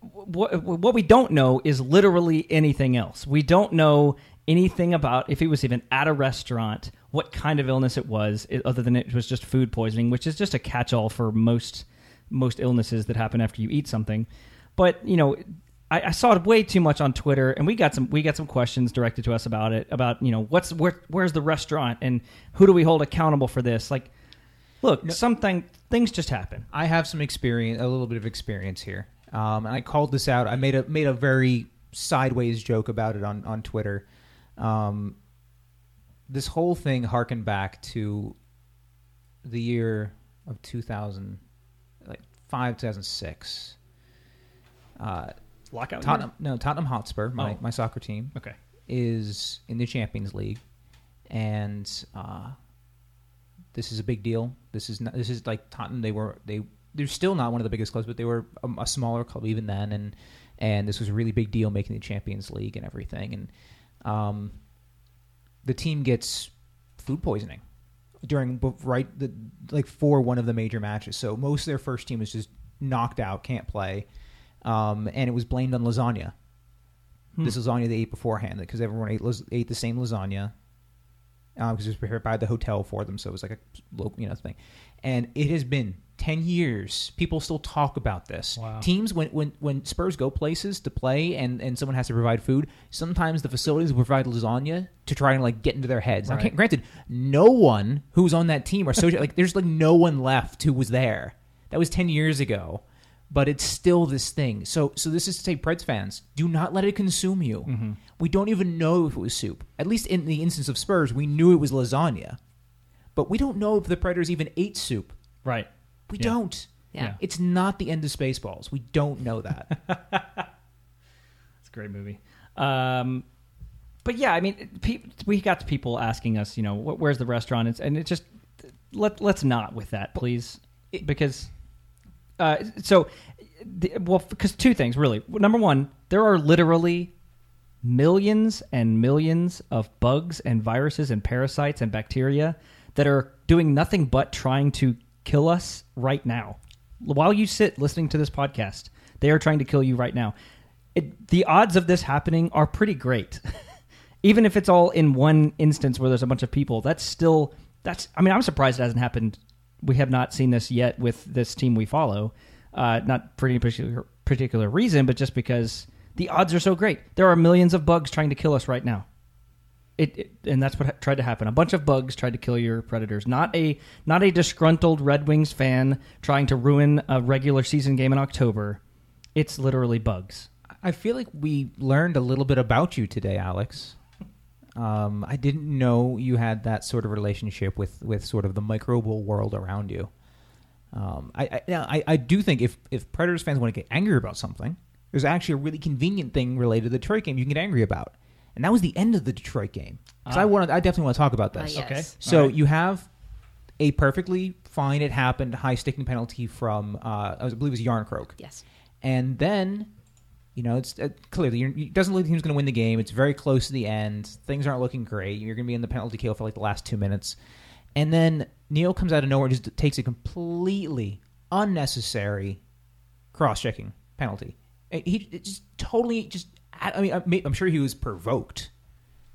What, what we don't know is literally anything else. We don't know anything about if he was even at a restaurant, what kind of illness it was, other than it was just food poisoning, which is just a catch-all for most most illnesses that happen after you eat something. But you know, I, I saw it way too much on Twitter, and we got some we got some questions directed to us about it. About you know what's where where's the restaurant and who do we hold accountable for this? Like, look, something things just happen. I have some experience, a little bit of experience here, um, and I called this out. I made a made a very sideways joke about it on on Twitter. Um, this whole thing harkened back to the year of two thousand, like five two thousand six. Uh, Lockout. Tottenham, no Tottenham Hotspur, my, Oh. my soccer team, Okay. is in the Champions League, and uh, this is a big deal. This is not, this is like Tottenham. They were they they're still not one of the biggest clubs, but they were a, a smaller club even then, and and this was a really big deal making the Champions League and everything. And um, the team gets food poisoning during right the like for one of the major matches. So most of their first team was just knocked out, can't play, um, and it was blamed on lasagna. This lasagna they ate beforehand because everyone ate ate the same lasagna Um, because it was prepared by the hotel for them, so it was like a local you know thing. And it has been ten years. People still talk about this. Wow. Teams when when when Spurs go places to play and and someone has to provide food, sometimes the facilities will provide lasagna to try and like get into their heads. Now, granted, no one who's on that team or so like there's like no one left who was there. That was 10 years ago. But it's still this thing. So so this is to say Preds fans, do not let it consume you. Mm-hmm. We don't even know if it was soup. At least in the instance of Spurs, we knew it was lasagna. But we don't know if the Predators even ate soup. Right. We Yeah. don't. Yeah. It's not the end of Spaceballs. We don't know that. It's a great movie. Um, but yeah, I mean, pe- we got people asking us, you know, "Wh- where's the restaurant? It's, and it just let let's not with that, please, because uh, so the, well, because two things really. Number one, there are literally millions and millions of bugs and viruses and parasites and bacteria that are doing nothing but trying to kill us right now. While you sit listening to this podcast, they are trying to kill you right now. It, the odds of this happening are pretty great. Even if it's all in one instance where there's a bunch of people, that's still that's. I mean, I'm surprised it hasn't happened. We have not seen this yet with this team we follow. Uh, not for any particular particular reason, but just because the odds are so great. There are millions of bugs trying to kill us right now. It, it and that's what ha- tried to happen. A bunch of bugs tried to kill your predators. Not a not a disgruntled Red Wings fan trying to ruin a regular season game in October. It's literally bugs. I feel like we learned a little bit about you today, Alex. Um, I didn't know you had that sort of relationship with, with sort of the microbial world around you. Um, I, I, I I do think if, if Predators fans want to get angry about something, there's actually a really convenient thing related to the Detroit game you can get angry about, and that was the end of the Detroit game. Because I Ah. want I definitely want to talk about Uh, this. yes. Okay. So All right. you have a perfectly fine, it happened, high sticking penalty from uh, I believe it was Jarnkrok. Yes. And then, you know, it's uh, clearly you're, it doesn't look like the team's going to win the game. It's very close to the end. Things aren't looking great. You're going to be in the penalty kill for like the last two minutes, and then Neil comes out of nowhere and just takes a completely unnecessary cross-checking penalty. And He just totally just. I mean, I'm sure he was provoked,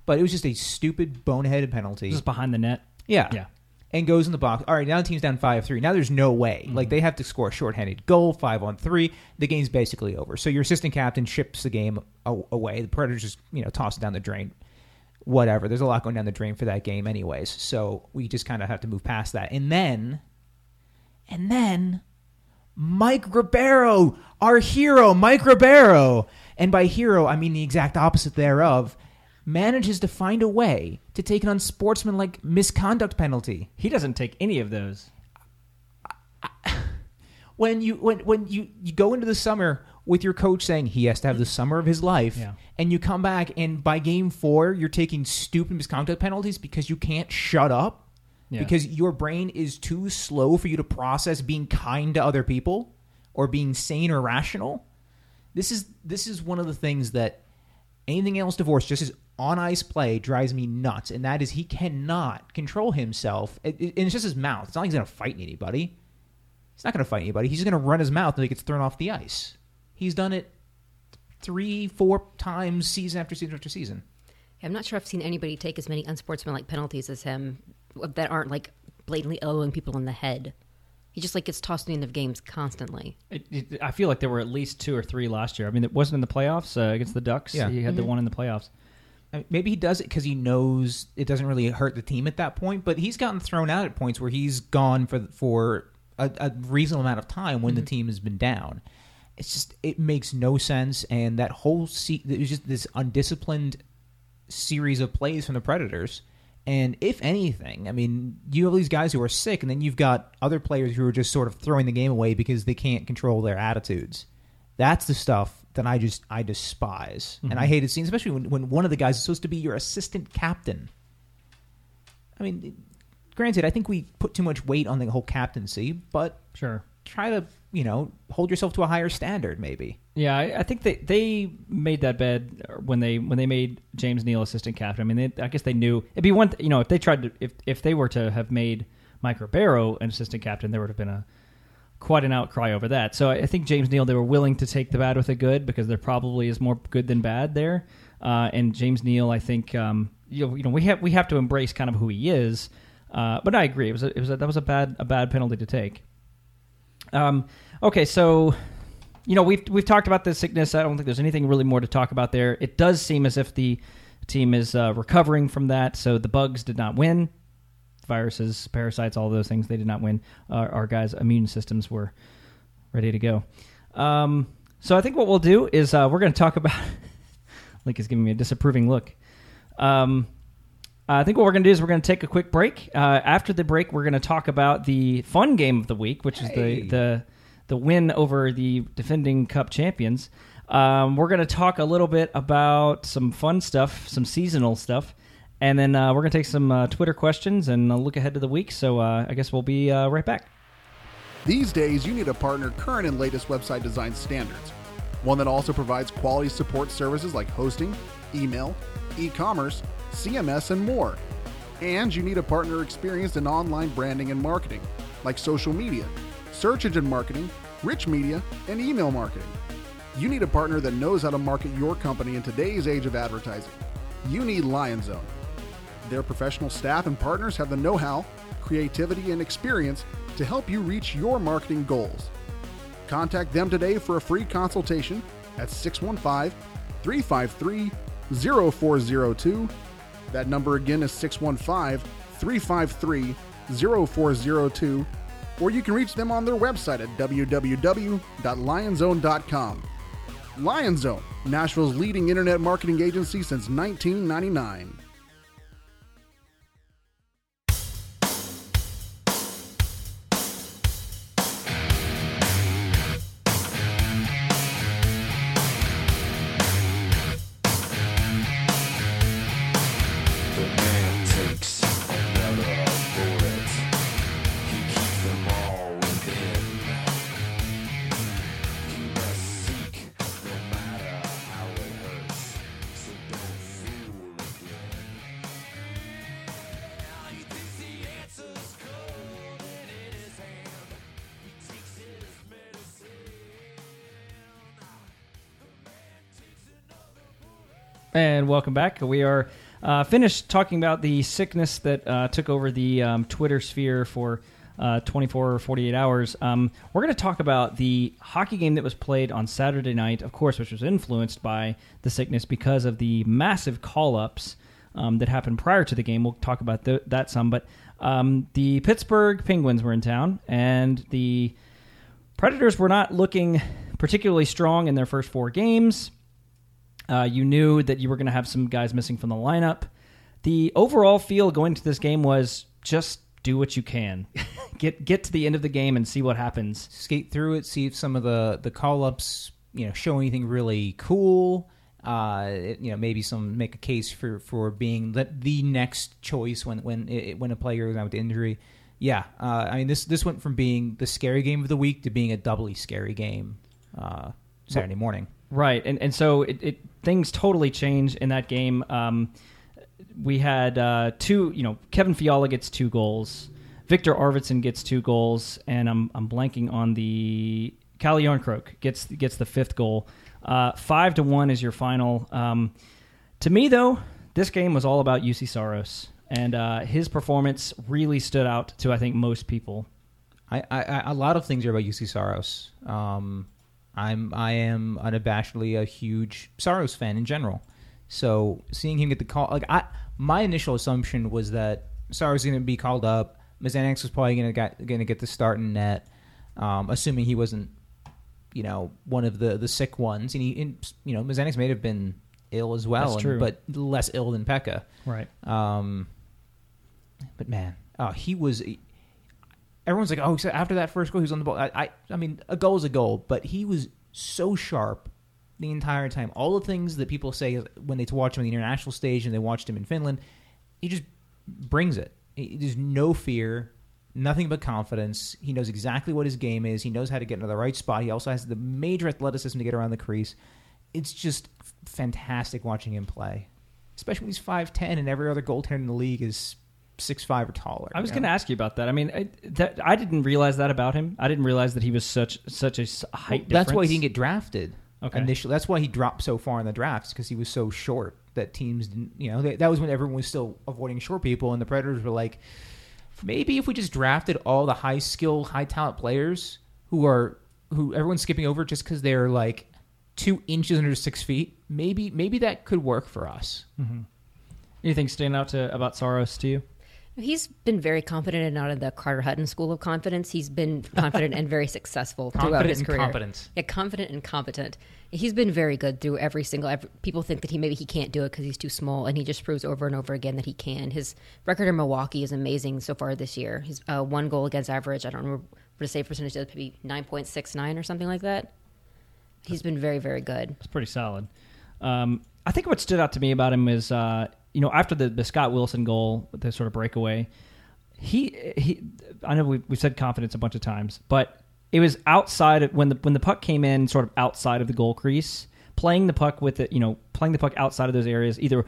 but it was just a stupid, boneheaded penalty. Just behind the net. Yeah. Yeah. And goes in the box. All right, now the team's down 5 3. Now there's no way. Mm-hmm. Like, they have to score a shorthanded goal, 5 on 3. The game's basically over. So your assistant captain ships the game away. The Predators just, you know, toss it down the drain. Whatever. There's a lot going down the drain for that game, anyways. So we just kind of have to move past that. And then, and then, Mike Ribeiro, our hero, Mike Ribeiro, and by hero, I mean the exact opposite thereof, manages to find a way to take an unsportsmanlike misconduct penalty. He doesn't take any of those. When you when when you, you go into the summer with your coach saying he has to have the summer of his life, Yeah. and you come back and by game four you're taking stupid misconduct penalties because you can't shut up. Yeah. because your brain is too slow for you to process being kind to other people or being sane or rational. This is this is one of the things that anything else divorce just as on ice play drives me nuts, and that is he cannot control himself. It, it- and it's just his mouth. It's not like he's going to fight anybody. He's not going to fight anybody. He's just going to run his mouth until he gets thrown off the ice. He's done it three, four times season after season after season. I'm not sure I've seen anybody take as many unsportsmanlike penalties as him that aren't like blatantly elbowing people in the head. He just like gets tossed in the end of games constantly. It, it, I feel like there were at least two or three last year. I mean, it wasn't in the playoffs uh, against the Ducks. Yeah. He had the one in the playoffs. I mean, maybe he does it because he knows it doesn't really hurt the team at that point. But he's gotten thrown out at points where he's gone for for a, a reasonable amount of time when the team has been down. It's just it makes no sense, and that whole se- it was just this undisciplined series of plays from the Predators. And if anything, I mean, you have these guys who are sick, and then you've got other players who are just sort of throwing the game away because they can't control their attitudes. That's the stuff that I just I despise, and I mhm. hated seeing, especially when, when one of the guys is supposed to be your assistant captain. I mean, granted, I think we put too much weight on the whole captaincy, but Sure. Try to you know hold yourself to a higher standard, maybe. Yeah, I, I think they they made that bed when they when they made James Neal assistant captain. I mean, they, I guess they knew it'd be one. Th- you know, if they tried to if if they were to have made Mike Ribeiro an assistant captain, there would have been a quite an outcry over that. So I, I think James Neal they were willing to take the bad with the good because there probably is more good than bad there. Uh, and James Neal, I think um, you know, you know we have we have to embrace kind of who he is. Uh, but I agree, it was a, it was a, that was a bad a bad penalty to take. Um, okay, so you know we've we've talked about the sickness. I don't think there's anything really more to talk about there. It does seem as if the team is uh, recovering from that. So the Bugs did not win. viruses, parasites, all those things. They did not win. Our, guys' immune systems were ready to go. Um, so I think what we'll do is uh, we're going to talk about. Link is giving me a disapproving look. Um, I think what we're going to do is we're going to take a quick break. Uh, after the break, we're going to talk about the fun game of the week, which is the the the win over the defending Cup champions. Um, we're going to talk a little bit about some fun stuff, some seasonal stuff, and then uh, we're going to take some uh, Twitter questions and uh, look ahead to the week. So uh, I guess we'll be uh, right back. These days, you need a partner current and latest website design standards. One that also provides quality support services like hosting, email, e commerce, CMS, and more. And you need a partner experienced in online branding and marketing, like social media, search engine marketing, rich media, and email marketing. You need a partner that knows how to market your company in today's age of advertising. You need LionZone. Their professional staff and partners have the know how, creativity, and experience to help you reach your marketing goals. Contact them today for a free consultation at 615 353 0402. That number again is 615 353 0402. Or you can reach them on their website at www.lionzone.com. LionZone, Nashville's leading internet marketing agency since 1999. And welcome back. We are uh, finished talking about the sickness that uh, took over the um, Twitter sphere for uh, 24 or 48 hours. Um, we're going to talk about the hockey game that was played on Saturday night, of course, which was influenced by the sickness because of the massive call ups um, that happened prior to the game. We'll talk about th- that some. But um, the Pittsburgh Penguins were in town, and the Predators were not looking particularly strong in their first four games. Uh, you knew that you were going to have some guys missing from the lineup. The overall feel going to this game was just do what you can, get get to the end of the game and see what happens. skate through it, see if some of the the call ups you know show anything really cool. Uh, it- you know, maybe some make a case for for being the, the next choice when when it, when a player goes out with injury. Yeah, uh, I mean this this went from being the scary game of the week to being a doubly scary game uh, Saturday morning. Right, and and so it, it things totally change in that game. Um, we had uh, two, you know, Kevin Fiala gets two goals, Viktor Arvidsson gets two goals, and I'm I'm blanking on the Calle Jarnkrok gets gets the fifth goal. Uh, five to one is your final. Um, to me, though, this game was all about Juuse Saros, and uh, his performance really stood out to I think most people. I, I, a lot of things are about Juuse Saros. Um, I'm I am unabashedly a huge Saros fan in general. So seeing him get the call, like I, my initial assumption was that Saros was going to be called up. Mazanec was probably going to get going to get the start in net, um, assuming he wasn't, you know, one of the the sick ones. And he, and, you know, Mazanec may have been ill as well, and- but less ill than Pekka. Right. Um, but man, oh, he was. Everyone's like, oh, so after that first goal, he was on the ball. I, I, I mean, a goal is a goal, but he was so sharp the entire time. All the things that people say when they watch him on the international stage and they watched him in Finland, he just brings it. There's no fear, nothing but confidence. He knows exactly what his game is. He knows how to get into the right spot. He also has the major athleticism to get around the crease. It's just fantastic watching him play, especially when he's five ten and every other goaltender in the league is six five or taller. I was you going to ask you about that. I mean, I, that I didn't realize that about him. I didn't realize that he was such such a s- height. Well, that's why he didn't get drafted Okay. initially. That's why he dropped so far in the drafts because he was so short that teams didn't. You know, that, that was when everyone was still avoiding short people, and the Predators were like, maybe if we just drafted all the high skill, high talent players who are who everyone's skipping over just because they're like two inches under six feet, maybe maybe that could work for us. Mm-hmm. Anything stand out to about Saros to you? He's been very confident and out of the Carter Hutton School of Confidence. He's been confident and very successful throughout Confident his career. competent. Yeah, confident and competent. He's been very good through every single. Every, people think that he maybe he can't do it because he's too small, and he just proves over and over again that he can. His record in Milwaukee is amazing so far this year. He's uh, one goal against average. I don't remember what his save percentage is, maybe nine point six nine or something like that. He's been very very good. It's pretty solid. Um, I think what stood out to me about him is, uh, you know, after the, the Scott Wilson goal, the sort of breakaway, he he. I know we've, we've said confidence a bunch of times, but it was outside of when the when the puck came in, sort of outside of the goal crease, playing the puck with it, you know, playing the puck outside of those areas, either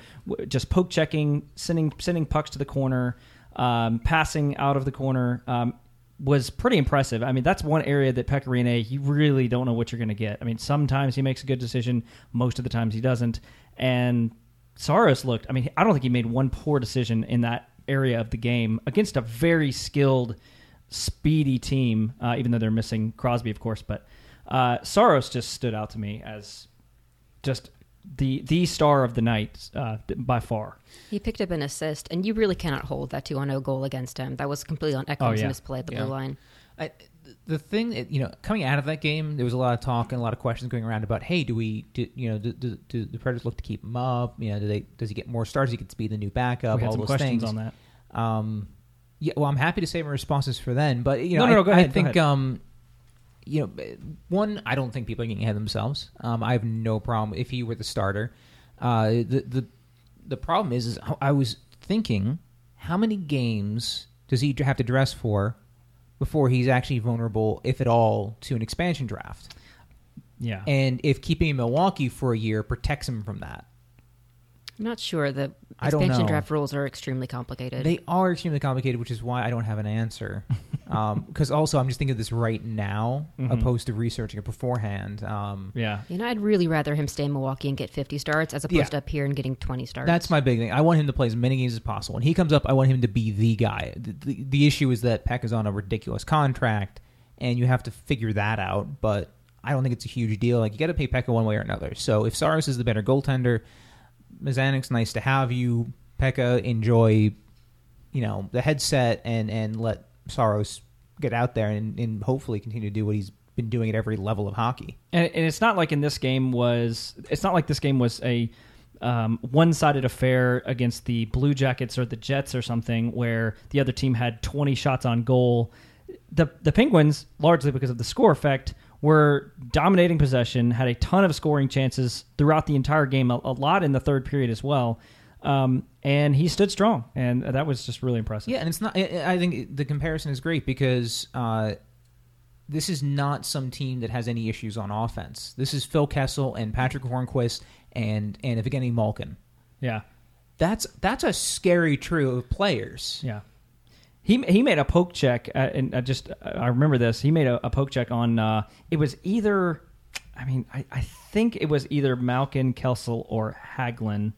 just poke checking, sending sending pucks to the corner, um, passing out of the corner. Um, was pretty impressive. I mean, that's one area that Pekka Rinne, you really don't know what you're going to get. I mean, sometimes he makes a good decision, most of the times he doesn't. And Saros looked, I mean, I don't think he made one poor decision in that area of the game against a very skilled, speedy team, uh, even though they're missing Crosby, of course. But uh, Saros just stood out to me as just the the star of the night uh, by far. He picked up an assist, and you really cannot hold that 2 0 goal against him. That was completely on Ekholm's yeah. misplay at the Yeah. blue line. I, the thing, that, you know, coming out of that game, there was a lot of talk and a lot of questions going around about, hey, do we, do, you know, do, do, do the Predators look to keep him up? You know, do they, does he get more stars? He gets to be the new backup. all those questions things. on that. Um, yeah, well, I'm happy to save my responses for then, but you know, No, no, I, no, go I ahead, go think, ahead. um, you know, one, I don't think people are getting ahead of themselves. Um, I have no problem if he were the starter. Uh, the the the problem is, is I was thinking, how many games does he have to dress for before he's actually vulnerable, if at all, to an expansion draft? Yeah. And if keeping Milwaukee for a year protects him from that. I'm not sure. The I don't expansion draft rules are extremely complicated. They are extremely complicated, which is why I don't have an answer. Because also, I'm just thinking of this right now, opposed to researching it beforehand. Um, yeah. you know, I'd really rather him stay in Milwaukee and get 50 starts as opposed Yeah. to up here and getting 20 starts. that's my big thing. I want him to play as many games as possible. When he comes up, I want him to be the guy. The, the, the issue is that Peck is on a ridiculous contract, and you have to figure that out. But I don't think it's a huge deal. Like you got to pay Pekka one way or another. So if Saros is the better goaltender, Mazanec's nice to have you. Pekka enjoy, you know, the headset and and let Saros get out there and, and hopefully continue to do what he's been doing at every level of hockey. and, and it's not like in this game was it's not like this game was a um, one-sided affair against the Blue Jackets or the Jets or something where the other team had 20 shots on goal. The the Penguins, largely because of the score effect, were dominating possession, had a ton of scoring chances throughout the entire game, a, a lot in the third period as well. Um, and he stood strong, and that was just really impressive. Yeah, and it's not. I think the comparison is great because uh, this is not some team that has any issues on offense. This is Phil Kessel and Patric Hornqvist and and Evgeny Malkin. yeah. That's that's a scary trio of players. Yeah. He he made a poke check, uh, and I just I remember this. He made a, a poke check on. Uh, it was either, I mean, I, I think it was either Malkin, Kessel, or Hagelin.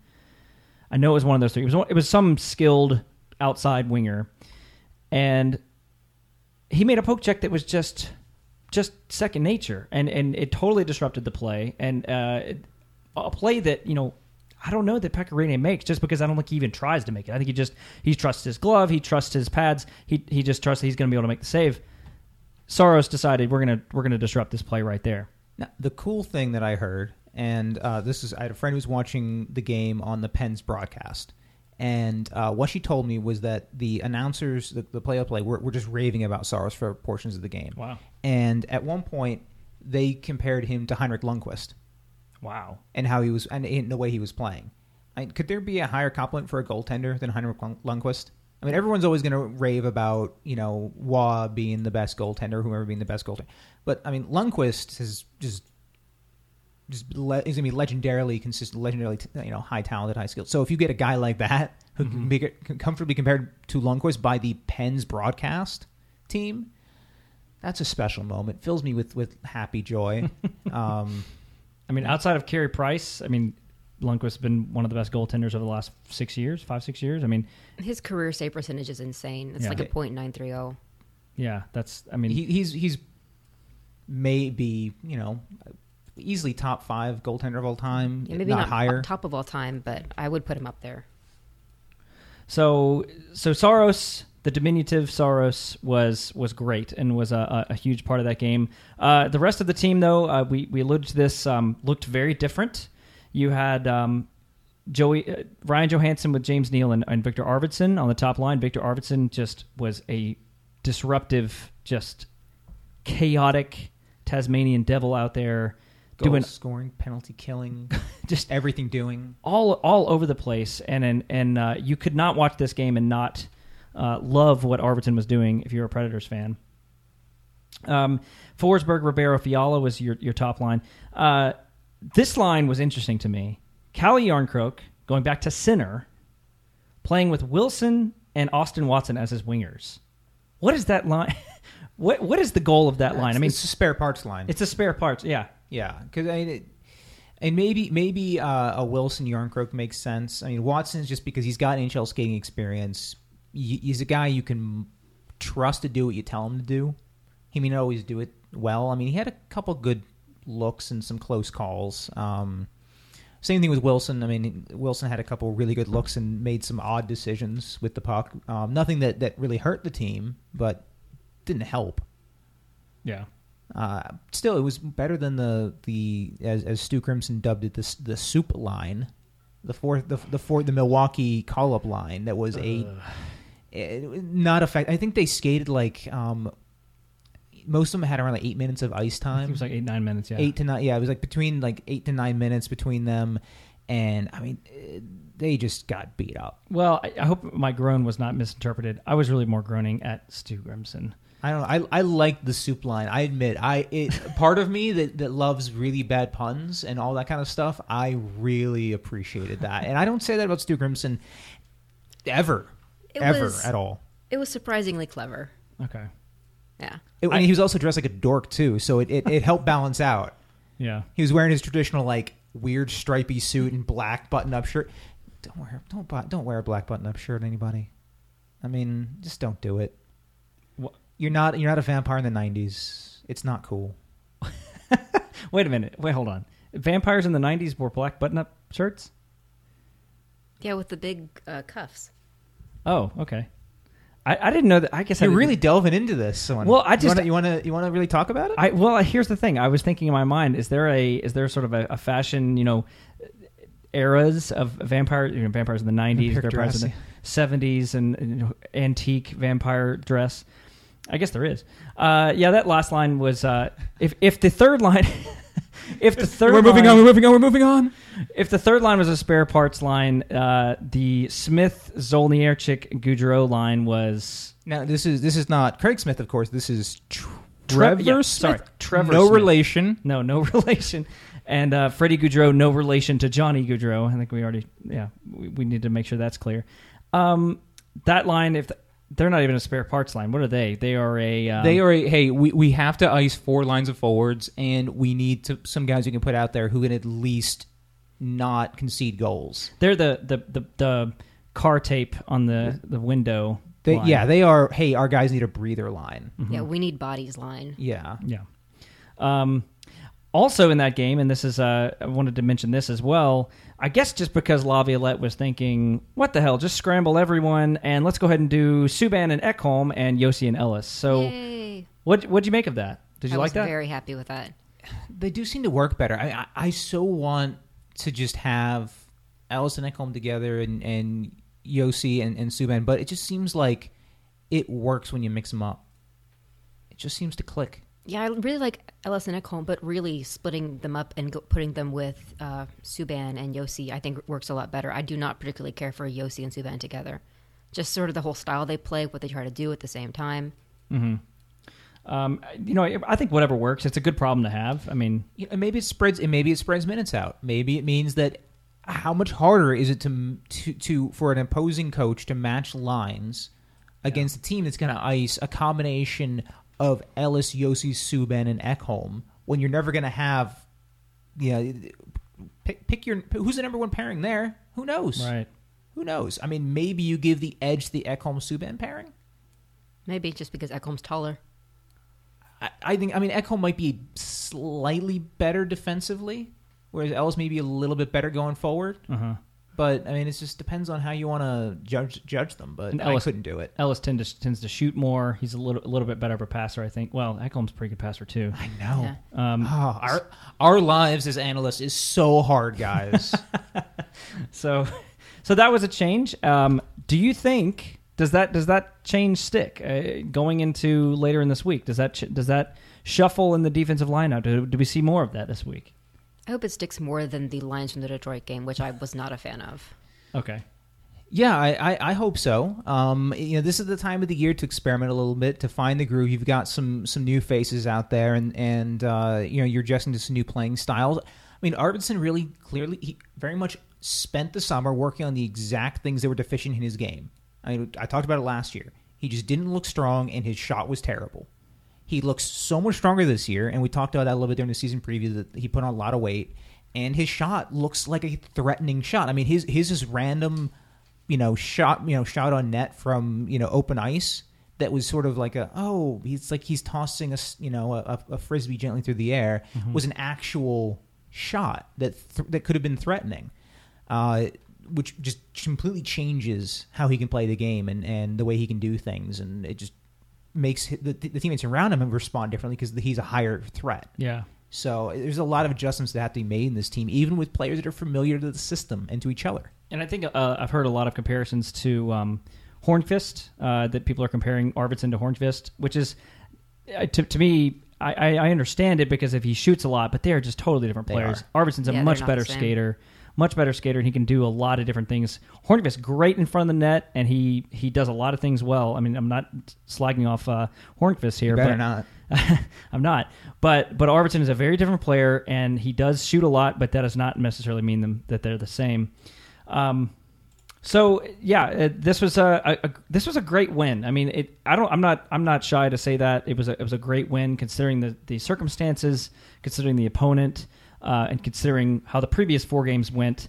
I know it was one of those three. It was one, it was some skilled outside winger, and he made a poke check that was just just second nature, and and it totally disrupted the play, and uh, a play that you know I don't know that Pekka Rinne makes just because I don't think he even tries to make it. I think he just he trusts his glove, he trusts his pads, he he just trusts that he's going to be able to make the save. Saros decided we're gonna we're gonna disrupt this play right there. Now, the cool thing that I heard, and uh, this is, I had a friend who was watching the game on the Pens broadcast, and uh, what she told me was that the announcers, the, the play-by-play, were, were just raving about Saros for portions of the game. Wow. And at one point, they compared him to Henrik Lundqvist Wow. and how he was, and in the way he was playing. I, could there be a higher compliment for a goaltender than Henrik Lund- Lundqvist? I mean, everyone's always going to rave about you know Waugh being the best goaltender, whoever being the best goaltender. But I mean, Lundqvist is just just le- he's going to be legendarily consistent, legendarily you know high talented, high skilled. So if you get a guy like that who can be comfortably compared to Lundqvist by the Pens broadcast team, that's a special moment. Fills me with with happy joy. um, I mean, outside of Carey Price, I mean, Lundqvist's been one of the best goaltenders over the last six years, five six years. I mean, His career save percentage is insane. It's Yeah. like a point nine three oh. yeah, that's I mean, he, he's he's maybe you know easily top five goaltender of all time, Yeah, maybe not, not, higher. top of all time, but I would put him up there. So so Saros, the diminutive Saros, was was great and was a, a, a huge part of that game. Uh, the rest of the team, though, uh, we we alluded to this, um, looked very different. You had um, Joey uh, Ryan Johansen with James Neal and, and Viktor Arvidsson on the top line. Viktor Arvidsson just was a disruptive, just chaotic Tasmanian devil out there Goal doing scoring, penalty killing, just everything doing. all all over the place, and and, and uh, you could not watch this game and not uh, love what Arvidsson was doing if you're a Predators fan. Um, Forsberg, Ribeiro, Fiala was your your top line. Uh, this line was interesting to me. Calle Jarnkrok going back to center, playing with Wilson and Austin Watson as his wingers. What is that line? what what is the goal of that line? I mean, it's a spare parts line. it's a spare parts. Yeah, Yeah, because I mean, it, and maybe maybe uh, a Wilson Jarnkrok makes sense. I mean, Watson's just because he's got NHL skating experience. He's a guy you can trust to do what you tell him to do. He may not always do it well. I mean, he had a couple good looks and some close calls. Um, same thing with Wilson. I mean, Wilson had a couple really good looks and made some odd decisions with the puck. Um, nothing that that really hurt the team, but didn't help. yeah. Uh, still, it was better than the the as as Stu Grimson dubbed it the the soup line, the fourth the the fourth the Milwaukee call up line that was a not effect. I think they skated like um most of them had around like eight minutes of ice time. It was like eight nine minutes. Yeah, eight to nine. Yeah, it was like between like eight to nine minutes between them, and I mean they just got beat up. Well, I, I hope my groan was not misinterpreted. I was really more groaning at Stu Grimson. I don't know. I I like the soup line. I admit, I it part of me that that loves really bad puns and all that kind of stuff. I really appreciated that, and I don't say that about Stu Grimson ever, It ever was- at all. It was surprisingly clever. Okay. Yeah. It, and he was also dressed like a dork too, so it, it, it helped balance out. Yeah. He was wearing his traditional like weird stripy suit and black button up shirt. Don't wear don't bu- don't wear a black button up shirt, anybody. I mean, just don't do it. Wha- You're not you're not a vampire in the '90s. It's not cool. Wait a minute. Wait, hold on. Vampires in the '90s wore black button-up shirts. Yeah, with the big uh, cuffs. Oh, okay. I, I didn't know that. I guess I You're didn't- really delving into this. Someone. Well, I just- you want to you want to really talk about it. I well, here's the thing. I was thinking in my mind: is there a is there sort of a, a fashion, you know, eras of vampire, you know, vampires in the '90s, Vampire vampires in the '70s, and, and, you know, antique vampire dress? I guess there is. Uh, yeah, that last line was uh, if if the third line. If the third we're moving line- on. We're moving on. We're moving on. If the third line was a spare parts line, uh, the Smith Zolnierczyk Gaudreau line was now this is this is not Craig Smith, of course. This is Trevor yeah, Smith. sorry, Trevor No Smith. relation. no no relation, and uh, Freddie Gaudreau no relation to Johnny Gaudreau. I think we already yeah we, we need to make sure that's clear. Um, that line if they're not even a spare parts line, what are they? They are a um, They are a hey. We, we have to ice four lines of forwards, and we need to. some guys you can put out there who can at least not concede goals. they're the the the, the car tape on the the window. They, line. yeah, they are. Hey, our guys need a breather line. Yeah, we need bodies line. Yeah, Yeah. Um, also in that game, and this is uh, I wanted to mention this as well. I guess just because Laviolette was thinking, "What the hell? Just scramble everyone and let's go ahead and do Subban and Ekholm and Josi and Ellis." So, Yay. what what'd you make of that? Did you I like was that? very happy with that. they do seem to work better. I I, I so want to just have Ellis and Ekholm together and and Josi and, and Subban, but it just seems like it works when you mix them up. It just seems to click. Yeah, I really like Ellis and Ekholm, but really splitting them up and go, putting them with uh, Subban and Josi, I think works a lot better. I do not particularly care for Josi and Subban together. Just sort of the whole style they play, what they try to do at the same time. Um, you know, I think whatever works. It's a good problem to have. I mean, You know, maybe it spreads. and Maybe it spreads minutes out. Maybe it means that how much harder is it to to, to for an opposing coach to match lines against a team that's going to ice a combination of Ellis, Josi, Subban, and Ekholm when you're never going to have, you know, pick, pick your who's the number one pairing there. Who knows? right? Who knows? I mean, maybe you give the edge to the Ekholm Subban pairing. Maybe just because Ekholm's taller. I, I think I mean Ekholm might be slightly better defensively, whereas Ellis may be a little bit better going forward. Uh huh. but I mean, it just depends on how you want to judge judge them. But And I Ellis- couldn't do it. Ellis tend to, tends to shoot more. He's a little a little bit better of a passer, I think. Well, Ekholm's a pretty good passer too. I know. Yeah. Um, Oh, our our lives as analysts is so hard, guys. So, so that was a change. Um, do you think does that does that change stick uh, going into later in this week? Does that ch- does that shuffle in the defensive lineup? Do, do we see more of that this week? I hope it sticks more than the lines from the Detroit game, which I was not a fan of. Okay. Yeah, I, I, I hope so. Um, you know, this is the time of the year to experiment a little bit to find the groove. You've got some some new faces out there, and and uh, you know you're adjusting to some new playing styles. I mean, Arvidsson really clearly, he very much spent the summer working on the exact things that were deficient in his game. I mean, I talked about it last year. He just didn't look strong, and his shot was terrible. He looks so much stronger this year, and we talked about that a little bit during the season preview that he put on a lot of weight, and his shot looks like a threatening shot. I mean, his his is random, you know, shot you know shot on net from you know open ice that was sort of like a oh he's like he's tossing a you know a, a frisbee gently through the air was an actual shot that th- that could have been threatening. Uh, which just completely changes how he can play the game and, and the way he can do things, and it just makes the, the teammates around him respond differently because he's a higher threat. Yeah. So there's a lot of adjustments that have to be made in this team, even with players that are familiar to the system and to each other. And I think uh, I've heard a lot of comparisons to um, Hornqvist uh, that people are comparing Arvidsson to Hornqvist, which is uh, to, to me. I, I I understand it because if he shoots a lot, but they are just totally different They players. Arvidsson's a Yeah, much better the same. skater, much better skater, and he can do a lot of different things. Hornqvist great in front of the net, and he he does a lot of things well. I mean, I'm not slagging off uh, Hornqvist here, Better but not. I'm not. But but Arvidsson is a very different player, and he does shoot a lot, but that does not necessarily mean them that they're the same. Um, so yeah, uh, this was a, a, a this was a great win. I mean, it. I don't. I'm not. I'm not shy to say that it was a it was a great win considering the the circumstances, considering the opponent, uh, and considering how the previous four games went.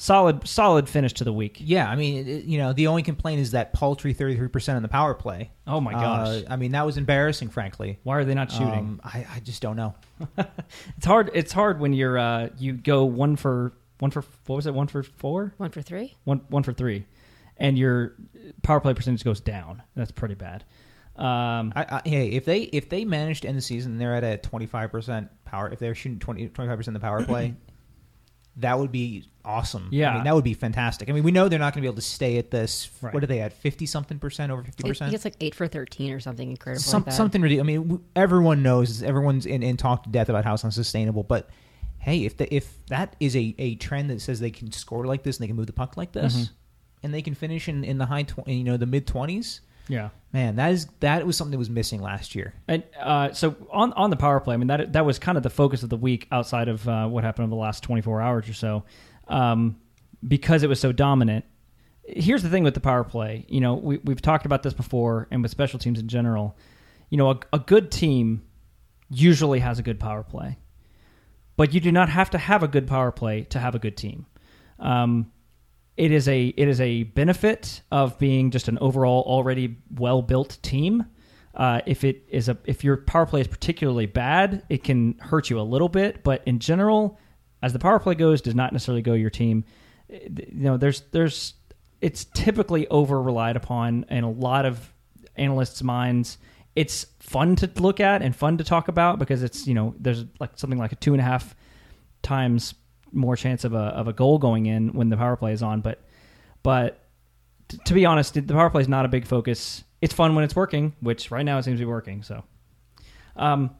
Solid solid finish to the week. Yeah, I mean, it- it- you know, the only complaint is that paltry 33% on the power play. Oh my gosh. Uh, I mean, that was embarrassing, frankly. Why are they not shooting? Um, I, I just don't know. it's hard. It's hard when you're uh, you go one for one for what was it? One for four. One for three? one one for three, and your power play percentage goes down. That's pretty bad. Um, I, I, hey, if they if they manage to end the season, and they're at a twenty five percent power. If they're shooting 25 percent the power play, that would be awesome. Yeah. I mean, that would be fantastic. I mean, we know they're not going to be able to stay at this. Right. What are they at? Fifty something percent over fifty He percent. It's like eight for 13 or something incredible. Some, like something ridiculous. I mean, everyone knows. Everyone's in, in talk to death about how it's unsustainable. But hey, if the, if that is a, a trend that says they can score like this and they can move the puck like this, Mhm. and they can finish in, in the high tw- you know the mid twenties, yeah. man, that is that was something that was missing last year. And uh, so on on the power play, I mean that that was kind of the focus of the week outside of uh, what happened over the last 24 hours or so, um, because it was so dominant. Here's the thing with the power play. You know, we we've talked about this before, and with special teams in general. You know, a, a good team usually has a good power play, but you do not have to have a good power play to have a good team. Um, it is a it is a benefit of being just an overall already well built team. Uh, if it is a if your power play is particularly bad, it can hurt you a little bit. But in general, as the power play goes, does not necessarily go your team. You know, there's there's it's typically over relied upon in a lot of analysts' minds. It's fun to look at and fun to talk about because it's you know there's like something like a two and a half times more chance of a of a goal going in when the power play is on. But but t- to be honest, the power play is not a big focus. It's fun when it's working, which right now it seems to be working. So, um,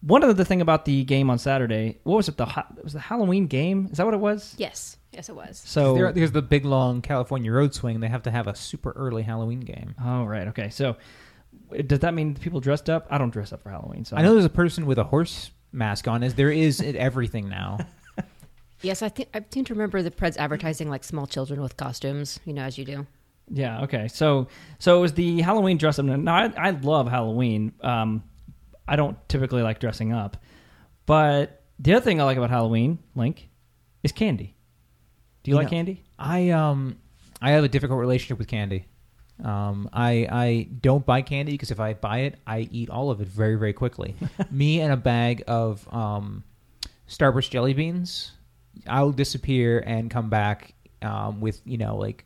one other thing about the game on Saturday, what was it? The ha- was the Halloween game. Is that what it was? Yes. Yes, it was. So There- there's the big long California road swing. They have to have a super early Halloween game. Oh right, okay. So does that mean people dressed up? I don't dress up for Halloween. So I know there's a person with a horse mask on, as there is at everything now. Yes, I think I seem to remember the Preds advertising like small children with costumes, you know, as you do. Yeah. Okay. So so it was the Halloween dress up. Now I, I love Halloween. Um, I don't typically like dressing up, but the other thing I like about Halloween, Link, is candy. Do you, You like know- candy? I um I have a difficult relationship with candy. Um, I I don't buy candy because if I buy it, I eat all of it very very quickly. Me and a bag of um, Starburst jelly beans, I'll disappear and come back um, with you know like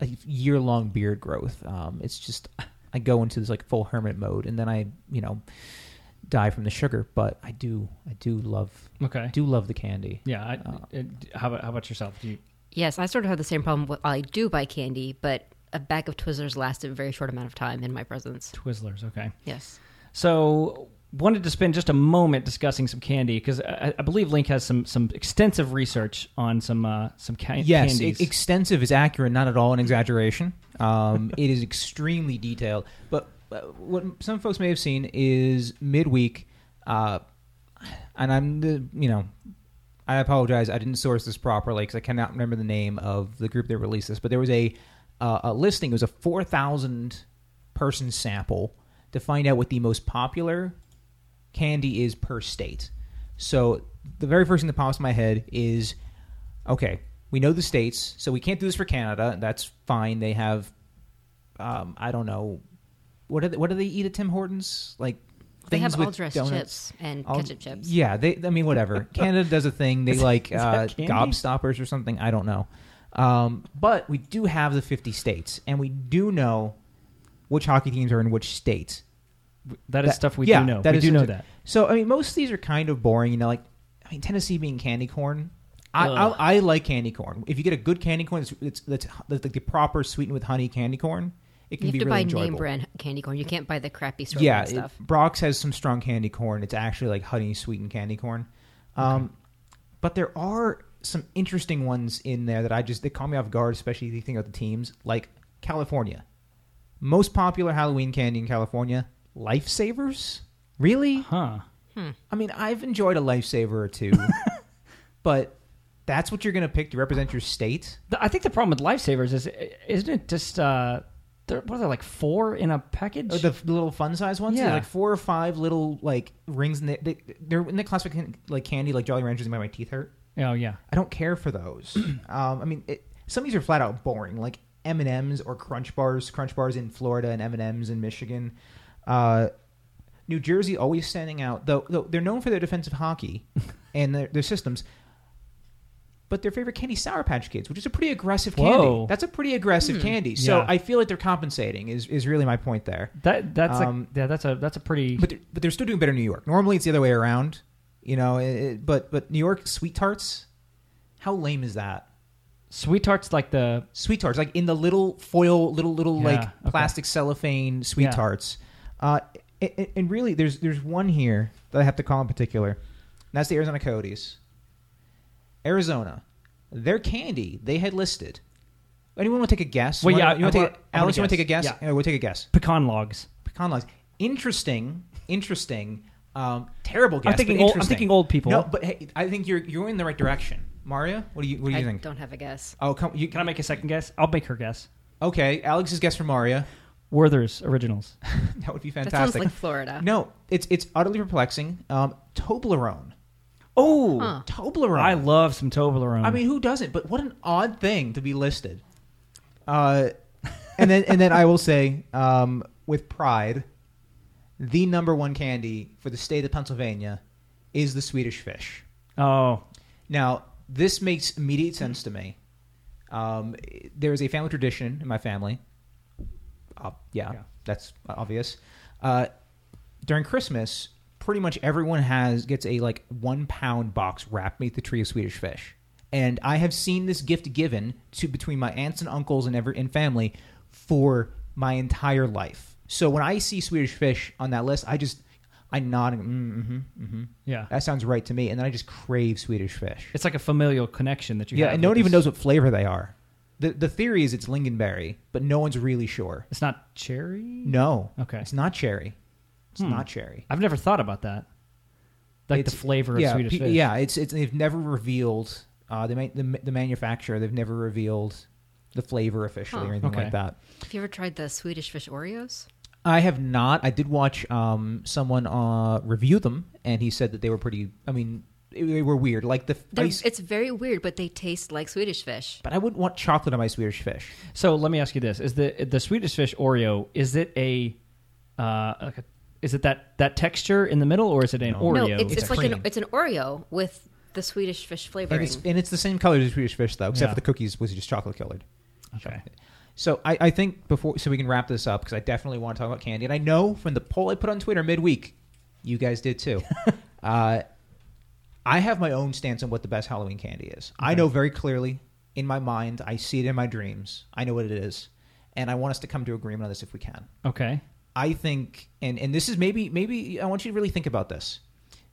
a year long beard growth. Um, it's just I go into this like full hermit mode, and then I you know die from the sugar. But I do I do love Okay. I do love the candy. yeah. I, Uh, it, how about how about yourself? Do you, Yes, I sort of have the same problem. With, I do buy candy, but a bag of Twizzlers lasted a very short amount of time in my presence. Twizzlers. Okay. Yes. So wanted to spend just a moment discussing some candy because I, I believe Link has some some extensive research on some uh, some ca- Yes, candies. e- extensive is accurate, not at all an exaggeration. Um, it is extremely detailed. But uh, what some folks may have seen is midweek, uh, and I'm the you know, I apologize, I didn't source this properly because I cannot remember the name of the group that released this. But there was a uh, a listing. It was a four thousand person sample to find out what the most popular candy is per state. So the very first thing that pops in my head is okay, we know the states, so we can't do this for Canada. That's fine. They have, um, I don't know, what do they, what do they eat at Tim Hortons? Like They have all dressed chips and All- ketchup chips. Yeah, they. I mean, whatever. Canada does a thing. They like uh, gobstoppers or something. I don't know. Um, but we do have the fifty states, and we do know which hockey teams are in which states. That is that- stuff we yeah, do know. that we is do know that. So I mean, most of these are kind of boring. You know, like I mean, Tennessee being candy corn. I, I I like candy corn. If you get a good candy corn, it's it's, it's, it's like the proper sweetened with honey candy corn. It can be clear. You can have be to really buy enjoyable. name brand candy corn. You can't buy the crappy store yeah, brand it. Brach's has some strong candy corn. It's actually like honey sweetened candy corn. Um, But there are some interesting ones in there that I just they caught me off guard, especially if you think of the teams like California. Most popular Halloween candy in California, Lifesavers. Really? Huh. I mean, I've enjoyed a lifesaver or two, but that's what you're going to pick to represent your state. The- I think the problem with lifesavers is, isn't it just uh, there, what are there like four in a package? Oh, the, the little fun size ones, They're Yeah. like four or five little like rings. In the, they, they're in the classification like candy, like Jolly Ranchers. And my teeth hurt. oh yeah. I don't care for those. um, I mean, it, some of these are flat out boring, like M and M's or Crunch Bars. Crunch Bars in Florida and M and M's in Michigan. Uh, New Jersey always standing out, though. Though they're known for their defensive hockey and their, their systems. But their favorite candy, Sour Patch Kids, which is a pretty aggressive candy. Whoa. That's a pretty aggressive candy. So Yeah. I feel like they're compensating. Is is really my point there. That that's Um, a, yeah that's a that's a pretty But they're, but they're still doing better in New York. Normally it's the other way around, you know. It, it- but but New York sweet tarts, how lame is that? sweet tarts like the Sweet tarts, like in the little foil, little little Yeah, like okay. plastic cellophane sweet Yeah. tarts. Uh, a- a- and really, there's there's one here that I have to call in particular. And that's the Arizona Coyotes. Arizona, their candy they had listed. Anyone want to take a guess? Well, You yeah, wanna- you want to take I Alex? You want to take a guess. guess? Yeah. Yeah, we'll take a guess. pecan logs. Pecan logs. Interesting. Interesting. Um, terrible guess. I'm thinking but old. I'm thinking old people. No, but hey, I think you're you're in the right direction. Maria, what do you what do you think? I think? don't have a guess. Oh, come. You, Can I make a second guess? I'll make her guess. Okay, Alex's guess for Maria. Werther's originals. That would be fantastic. That fantastic. sounds like Florida. no, it's it's utterly perplexing. Um, Toblerone. Oh, Huh. Toblerone. I love some Toblerone. I mean, who doesn't? But what an odd thing to be listed. Uh, and then and then I will say, um, with pride, the number one candy for the state of Pennsylvania is the Swedish fish. oh, Now, this makes immediate sense to me. Um, there is a family tradition in my family. Yeah, Yeah. that's obvious. Uh, during Christmas, pretty much everyone has gets a like one pound box wrapped beneath the tree of Swedish fish, and I have seen this gift given to between my aunts and uncles and every and family for my entire life. So when I see Swedish fish on that list, I just I nod and mm, mm-hmm, mm-hmm. yeah. That sounds right to me, and then I just crave Swedish fish. It's like a familial connection that you Yeah, and no one even knows what flavor they are. The The theory is it's lingonberry, but no one's really sure. It's not cherry. No, Okay. it's not cherry. It's Hmm. not cherry. I've never thought about that. Like It's- the flavor yeah, of Swedish pe- fish. Yeah, it's it's they've never revealed uh, the, ma- the the manufacturer. They've never revealed the flavor officially Huh. or anything Okay. like that. Have you ever tried the Swedish fish Oreos? I have not. I did watch um, someone uh, review them, and he said that they were pretty. I mean, they they were weird. Like the They're- ice, It's very weird, but they taste like Swedish fish. but I wouldn't want chocolate on my Swedish fish. So let me ask you this: Is the the Swedish fish Oreo? Is it a, uh, like a is it that that texture in the middle, or is it an No. Oreo? no, it's, It's it's like cream. an it's an Oreo with the Swedish fish and flavoring. it's and it's the same color as Swedish fish though, except Yeah. for the cookies was just chocolate colored. Okay. So I, I think before so we can wrap this up because I definitely want to talk about candy, and I know from the poll I put on Twitter midweek, you guys did too. uh, I have my own stance on what the best Halloween candy is. I know very clearly in my mind. I see it in my dreams. I know what it is, and I want us to come to agreement on this if we can. Okay. I think, and and this is maybe maybe I want you to really think about this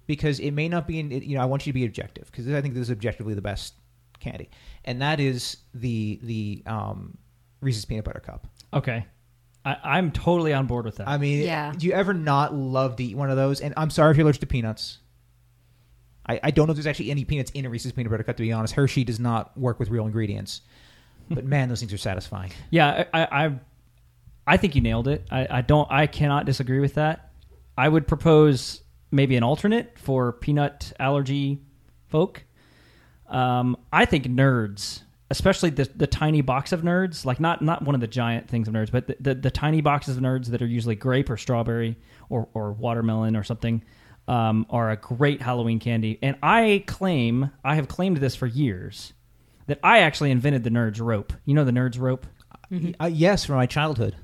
because it may not be. In, you know, I want you to be objective because I think this is objectively the best candy, and that is the the um, Reese's peanut butter cup. Okay. I, I'm totally on board with that. I mean, Yeah. do you ever not love to eat one of those? And I'm sorry if you're allergic to peanuts. I, I don't know if there's actually any peanuts in a Reese's peanut butter cup. To be honest, Hershey does not work with real ingredients, but man, those things are satisfying. Yeah, I, I, I- think you nailed it. I, I don't. I cannot disagree with that. I would propose maybe an alternate for peanut allergy folk. Um, I think nerds, especially the the tiny box of nerds, like not not one of the giant things of nerds, but the, the, the tiny boxes of nerds that are usually grape or strawberry or, or watermelon or something, um, are a great Halloween candy. And I claim, I have claimed this for years, that I actually invented the nerds rope. You know the nerds rope. Uh, yes, from my childhood.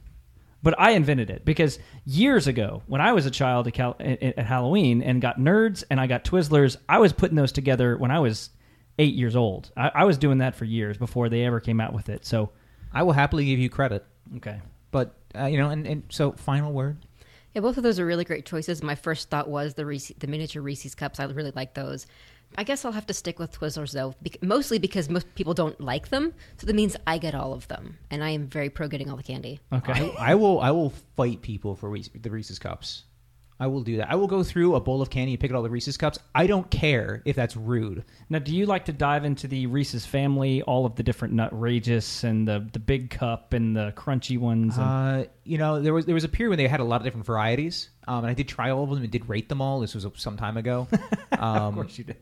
But I invented it because years ago, when I was a child at, Cal- at, at Halloween and got nerds and I got Twizzlers, I was putting those together when I was eight years old. I, I was doing that for years before they ever came out with it. So, I will happily give you credit, okay. but uh, you know, and, and so final word. Yeah, both of those are really great choices. My first thought was the Reese, the miniature Reese's cups. I really like those. I guess I'll have to stick with Twizzlers though, bec- mostly because most people don't like them. So that means I get all of them, and I am very pro getting all the candy. Okay. I, I will I will fight people for Reese, the Reese's cups. I will do that. I will go through a bowl of candy and pick out all the Reese's cups. I don't care if that's rude. Now, do you like to dive into the Reese's family, all of the different Nutrageous and the, the big cup and the crunchy ones? And, Uh, you know, there was there was a period when they had a lot of different varieties, um, and I did try all of them and did rate them all. This was some time ago. Um, of course you did.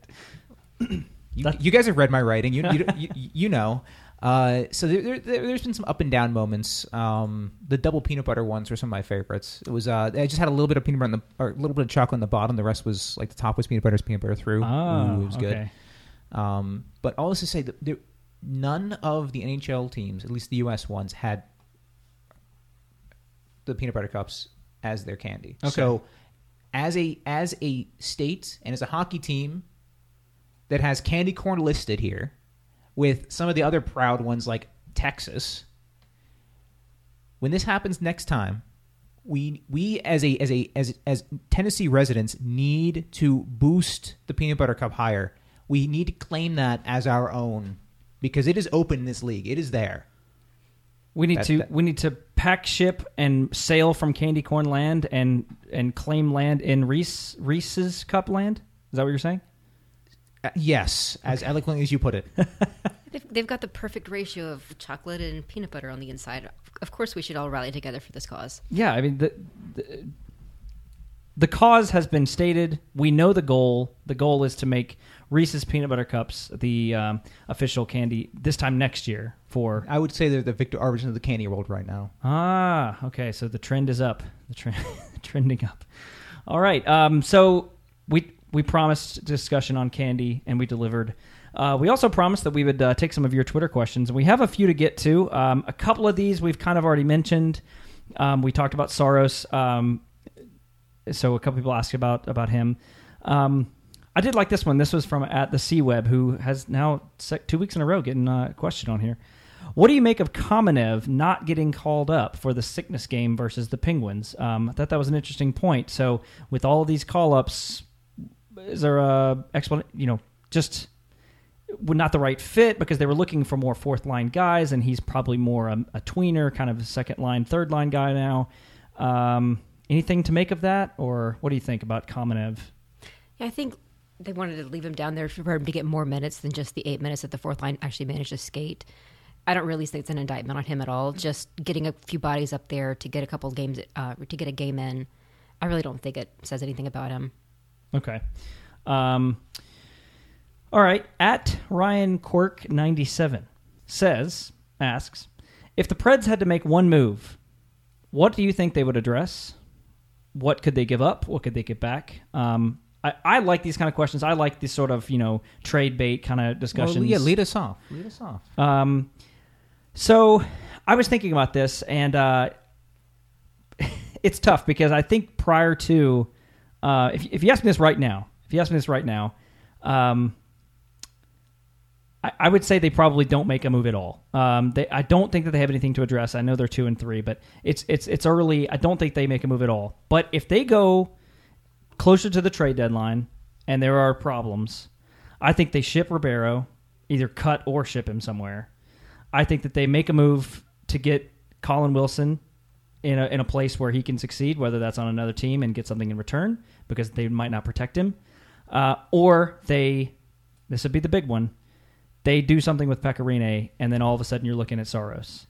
you, you guys have read my writing. You you, you, you know. Uh, so there, there, there's been some up and down moments. Um, the double peanut butter ones were some of my favorites. It was uh, I just had a little bit of peanut butter on the or a little bit of chocolate on the bottom. The rest was like the top was peanut butter, peanut butter through. Oh, Ooh, it was good. Um, but all this to say that there, none of the NHL teams, at least the U.S. ones, had the peanut butter cups as their candy. Okay. So, as a as a state and as a hockey team that has candy corn listed here, with some of the other proud ones like Texas, when this happens next time, we we as a as a as as Tennessee residents need to boost the peanut butter cup higher. We need to claim that as our own because it is open in this league. It is there. We need to that- we need to pack ship and sail from Candy Corn Land and and claim land in Reese Reese's Cup Land. Is that what you're saying? Uh, yes, as eloquently as you put it. They've, they've got the perfect ratio of chocolate and peanut butter on the inside. Of course, we should all rally together for this cause. Yeah, I mean the, the the cause has been stated. We know the goal. The goal is to make Reese's peanut butter cups the um, official candy this time next year for I would say they're the Viktor Arvidsson of the candy world right now. Ah, okay. So the trend is up. The trend trending up. All right. Um, so we we promised discussion on candy, and we delivered. Uh, we also promised that we would uh, take some of your Twitter questions. We have a few to get to. Um, a couple of these we've kind of already mentioned. Um, we talked about Saros. Um, so a couple people asked about about him. Um, I did like this one. This was from at the C Web, who has now sec- two weeks in a row getting uh, a question on here. What do you make of Kamenev not getting called up for the sickness game versus the Penguins? Um, I thought that was an interesting point. So with all these call ups, is there a explanation? You know, just not the right fit because they were looking for more fourth line guys, and he's probably more a, a tweener, kind of a second line, third line guy now. Um, anything to make of that, or what do you think about Kamenev? Yeah, I think they wanted to leave him down there for him to get more minutes than just the eight minutes that the fourth line actually managed to skate. I don't really think it's an indictment on him at all. Just getting a few bodies up there to get a couple games, uh, to get a game in. I really don't think it says anything about him. Okay. Um, all right. At Ryan Quirk ninety seven says asks if the Preds had to make one move, what do you think they would address? What could they give up? What could they get back? Um, I, I like these kind of questions. I like this sort of you know trade bait kind of discussions. Well, yeah, lead us off. Lead us off. Um, so I was thinking about this, and uh, it's tough because I think prior to, uh, if, if you ask me this right now, if you ask me this right now, um, I, I would say they probably don't make a move at all. Um, they, I don't think that they have anything to address. I know they're two and three, but it's it's it's early. I don't think they make a move at all. But if they go closer to the trade deadline and there are problems, I think they ship Ribeiro, either cut or ship him somewhere. I think that they make a move to get Colin Wilson in a in a place where he can succeed, whether that's on another team and get something in return because they might not protect him, uh, or they this would be the big one. They do something with Pekka Rinne, and then all of a sudden you're looking at Saros.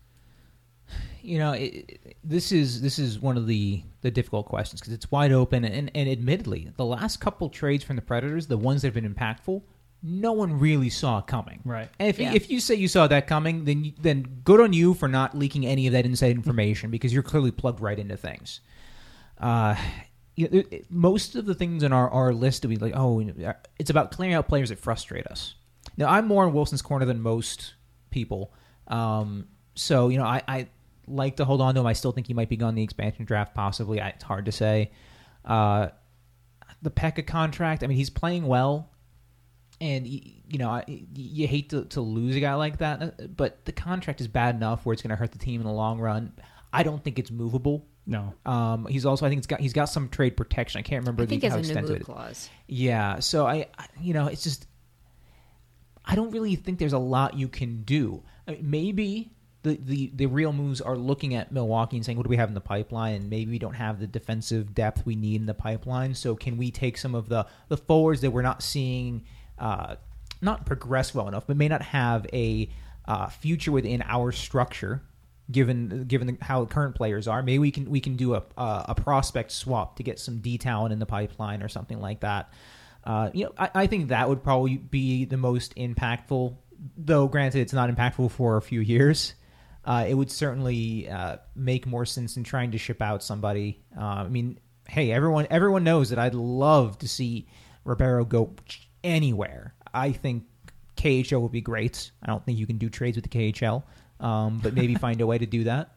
you know it, this is this is one of the the difficult questions because it's wide open and, and admittedly the last couple trades from the predators the ones that have been impactful no one really saw coming. Right. and if, Yeah. if you say you saw that coming then you, then good on you for not leaking any of that inside information because you're clearly plugged right into things. Uh you know, it- most of the things in our, our list that we like oh it's about clearing out players that frustrate us. Now i'm more in wilson's corner than most people. Um so you know i i like to hold on to him. I still think he might be gone in the expansion draft possibly. I, it's hard to say. Uh the Pekka contract i mean he's playing well and you know you hate to, to lose a guy like that uh, but the contract is bad enough where it's going to hurt the team in the long run i don't think it's movable No, um, he's also I think it's got he's got some trade protection. I can't remember I think the, as how a no extensive move it is. clause. Yeah, so I, I you know it's just I don't really think there's a lot you can do. I mean, maybe the, the the real moves are looking at Milwaukee and saying what do we have in the pipeline, and maybe we don't have the defensive depth we need in the pipeline. So can we take some of the the forwards that we're not seeing, uh, not progress well enough, but may not have a uh, future within our structure given given the, how current players are. Maybe we can we can do a a, a prospect swap to get some D talent in the pipeline or something like that. Uh, you know, I, I think that would probably be the most impactful. Though, granted, it's not impactful for a few years. Uh, it would certainly uh, make more sense than trying to ship out somebody. Uh, I mean, hey, everyone everyone knows that I'd love to see Ribeiro go anywhere. I think KHL would be great. I don't think you can do trades with the KHL, um, but maybe find a way to do that.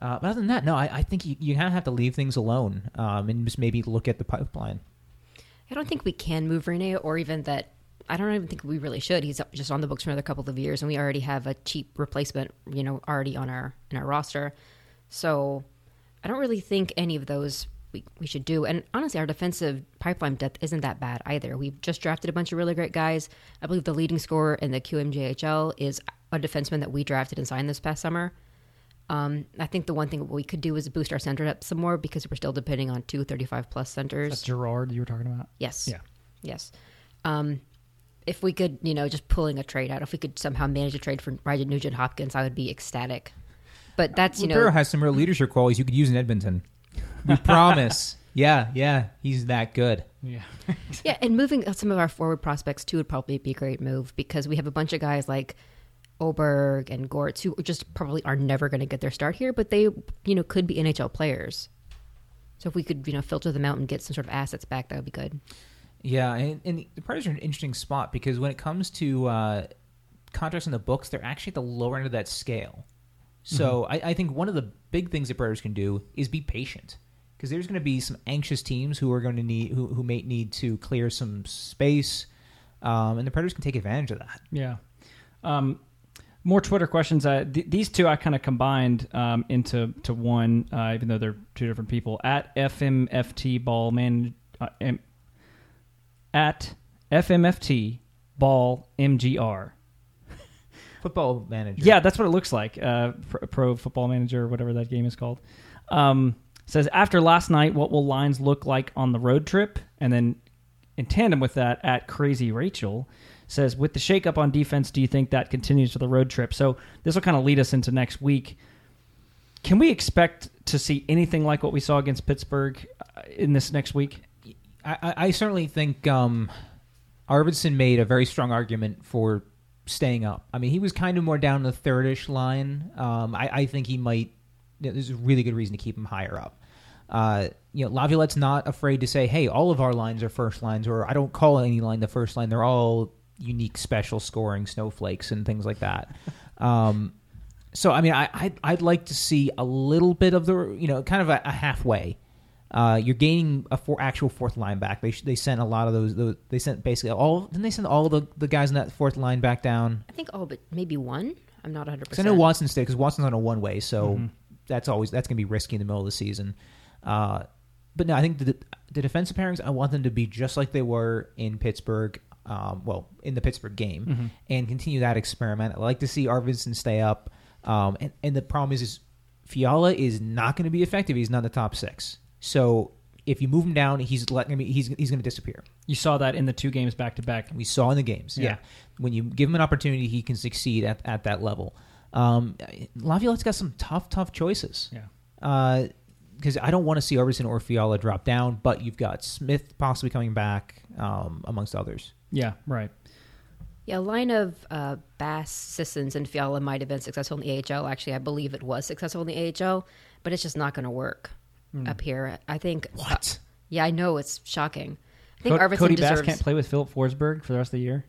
Uh, but other than that, no, I, I think you, you kind of have to leave things alone um, and just maybe look at the pipeline. I don't think we can move Rinne, or even that. I don't even think we really should. He's just on the books for another couple of years, and we already have a cheap replacement, you know, already on our in our roster. So I don't really think any of those we, we should do. And honestly, our defensive pipeline depth isn't that bad either. We've just drafted a bunch of really great guys. I believe the leading scorer in the QMJHL is a defenseman that we drafted and signed this past summer. Um, I think the one thing we could do is boost our center depth some more because we're still depending on two 35 plus centers. that's Gerard you were talking about. Yes. Yeah. Yes. Um, if we could, you know, just pulling a trade out, if we could somehow manage a trade for Ryan Nugent Hopkins, I would be ecstatic. But that's, you Ribeiro know, has some real leadership qualities you could use in Edmonton. We promise. yeah, yeah, he's that good. Yeah, yeah, and moving some of our forward prospects too would probably be a great move because we have a bunch of guys like Aberg and Gortz who just probably are never going to get their start here, but they, you know, could be NHL players. So if we could, you know, filter them out and get some sort of assets back, that would be good. Yeah, and, and the Predators are in an interesting spot because when it comes to uh, contracts in the books, they're actually at the lower end of that scale. So I, I think one of the big things that Predators can do is be patient because there's going to be some anxious teams who are going to need who, who may need to clear some space, um, and the Predators can take advantage of that. yeah. Um, more Twitter questions. Uh, th- these two I kind of combined um, into to one, uh, even though they're two different people. At FMFT Ball Man, uh, M- at FMFT Ball MGR. Football manager. Yeah, that's what it looks like. Uh, pro, pro Football Manager, whatever that game is called. Um, says after last night, what will lines look like on the road trip? And then, in tandem with that, at Crazy Rachel says, with the shakeup on defense, do you think that continues for the road trip? So this will kind of lead us into next week. Can we expect to see anything like what we saw against Pittsburgh uh, in this next week? I, I I certainly think um, Arvidsson made a very strong argument for staying up. I mean, he was kind of more down the thirdish line. Um, I, I think he might. There's a really good reason to keep him higher up. Uh, you know, Laviolette's not afraid to say, "Hey, all of our lines are first lines," or "I don't call any line the first line. They're all unique, special scoring snowflakes and things like that." um, so, I mean, I, I'd, I'd like to see a little bit of the, you know, kind of a, a halfway. Uh, you're gaining a four, actual fourth line back. They sh- they sent a lot of those, those. They sent basically all. Didn't they send all the the guys in that fourth line back down? I think all but maybe one. I'm not 100. Because I know Watson stayed because Watson's on a one way, so Mm-hmm. that's always that's going to be risky in the middle of the season. Uh, but no, I think the the defensive pairings I want them to be just like they were in Pittsburgh. Um, well, in the Pittsburgh game, Mm-hmm. and continue that experiment. I like to see Arvidsson stay up. Um, and, and the problem is, is Fiala is not going to be effective. He's not in the top six. So if you move him down, he's letting me. He's he's going to disappear. You saw that in the two games back to back. We saw in the games. Yeah. Yeah. When you give him an opportunity, he can succeed at, at that level. Um, Laviolette's got some tough, tough choices. Yeah. Because I don't want to see Arvidsson or Fiala drop down, but you've got Smith possibly coming back, um, amongst others. Yeah, right. Yeah, a line of uh, Bass, Sissons, and Fiala might have been successful in the AHL. Actually, I believe it was successful in the AHL, but it's just not going to work up here. I think. Hmm. What? uh, yeah, I know it's shocking. I think Co- Arvidsson Cody deserves Bass can't play with Filip Forsberg for the rest of the year.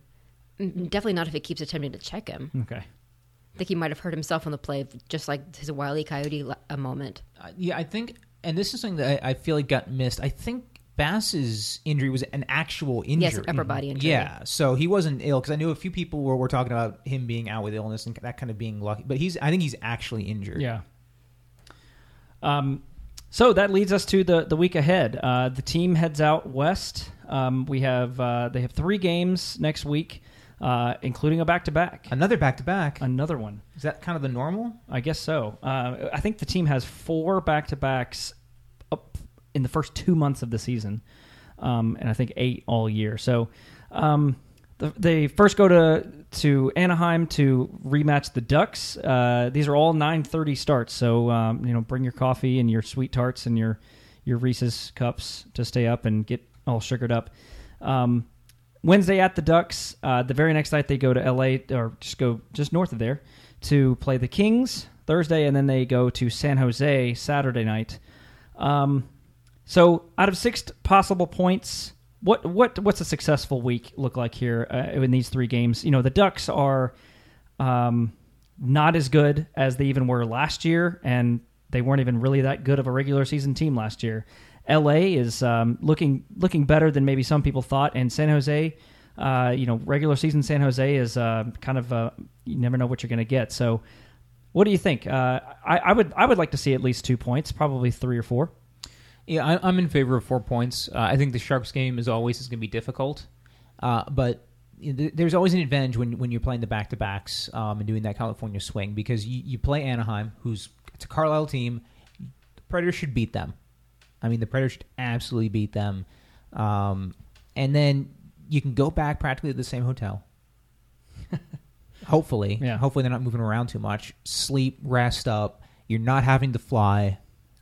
Mm, definitely not if he keeps attempting to check him. Okay. I think he might have hurt himself on the play, just like his wily Coyote la- a moment. Uh, yeah, I think, and this is something that I, I feel like got missed. I think Bass's injury was an actual injury. Yes, upper body injury. Yeah, so he wasn't ill because I knew a few people were, were talking about him being out with illness and that kind of being lucky. But he's, I think he's actually injured. Yeah. Um, so that leads us to the the week ahead. Uh, the team heads out west. Um, we have uh, they have three games next week, uh, including a back to back. Another back to back. Another one. Is that kind of the normal? I guess so. Uh, I think the team has four back to backs up in the first two months of the season, um, and I think eight all year. So um, the, they first go to to Anaheim to rematch the Ducks. Uh, these are all nine thirty starts. So um, you know, bring your coffee and your sweet tarts and your your Reese's cups to stay up and get all sugared up. Um, Wednesday at the Ducks. Uh, the very next night they go to LA or just go just north of there to play the Kings Thursday, and then they go to San Jose Saturday night. Um, so out of six possible points, what what what's a successful week look like here uh, in these three games? You know, the Ducks are um, not as good as they even were last year, and they weren't even really that good of a regular season team last year. LA is um, looking looking better than maybe some people thought, and San Jose, uh, you know, regular season San Jose is uh, kind of uh, you never know what you're going to get. So, what do you think? Uh, I, I would I would like to see at least two points, probably three or four. Yeah, I, I'm in favor of four points. Uh, I think the Sharks game, as always, is going to be difficult. Uh, but th- there's always an advantage when, when you're playing the back to backs um, and doing that California swing because you, you play Anaheim, who's it's a Carlyle team. The Predators should beat them. I mean, the Predators should absolutely beat them. Um, and then you can go back practically to the same hotel. hopefully, Yeah. hopefully they're not moving around too much. Sleep, rest up. You're not having to fly.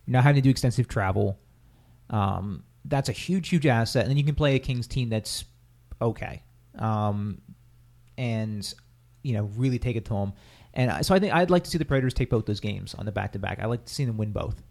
You're not having to do extensive travel. Um, that's a huge, huge asset. And then you can play a Kings team that's okay, um, and you know really take it to them. And so I think I'd like to see the Predators take both those games on the back to back. I'd like to see them win both.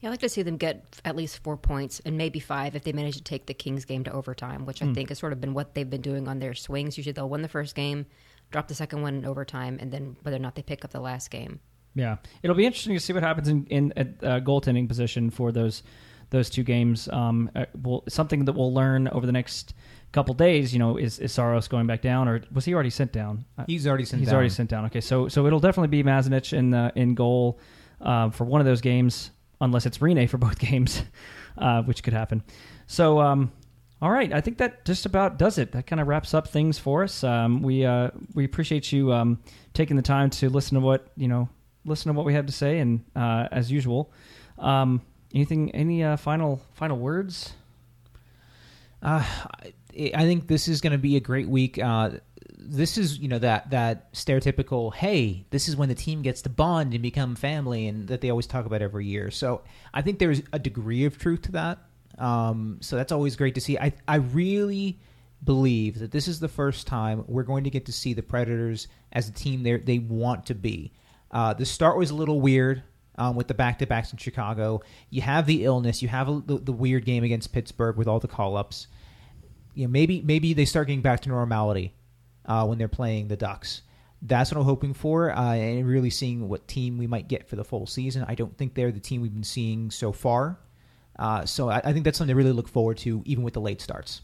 Yeah, I'd like to see them get at least four points and maybe five if they manage to take the Kings game to overtime, which I think has sort of been what they've been doing on their swings. Usually they'll win the first game, drop the second one in overtime, and then whether or not they pick up the last game. Yeah, it'll be interesting to see what happens in in at, uh, goaltending position for those those two games. Um, uh, we'll, something that we'll learn over the next couple days. You know, is is Saros going back down, or was he already sent down? Uh, He's already sent He's down. already sent down. Okay, so so it'll definitely be Mazanec in the in goal uh, for one of those games, unless it's Rinne for both games, uh, which could happen. So. Um, all right, I think that just about does it. That kind of wraps up things for us. Um, we uh, we appreciate you um, taking the time to listen to what you know, listen to what we have to say, and uh, as usual, um, anything, any uh, final final words? Uh, I I think this is going to be a great week. Uh, this is you know that that stereotypical hey this is when the team gets to bond and become family and that they always talk about every year. So i think there's a degree of truth to that. Um, so that's always great to see. I i really believe that this is the first time we're going to get to see the predators as a team they they want to be. Uh, the start was a little weird um, with the back to backs in Chicago. You have the illness. You have a, the, the weird game against Pittsburgh with all the call ups. You know, maybe maybe they start getting back to normality uh, when they're playing the Ducks. That's what I'm hoping for, uh, and really seeing what team we might get for the full season. I don't think they're the team we've been seeing so far. Uh, so I, I think that's something to really look forward to, even with the late starts.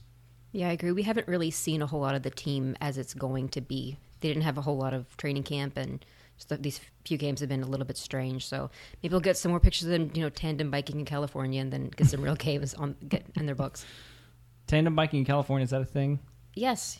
Yeah, I agree. We haven't really seen a whole lot of the team as it's going to be. They didn't have a whole lot of training camp, and just the, these few games have been a little bit strange. So maybe we'll get some more pictures of them, you know, tandem biking in California, and then get some real games on get in their books. Tandem biking in California is that a thing? Yes,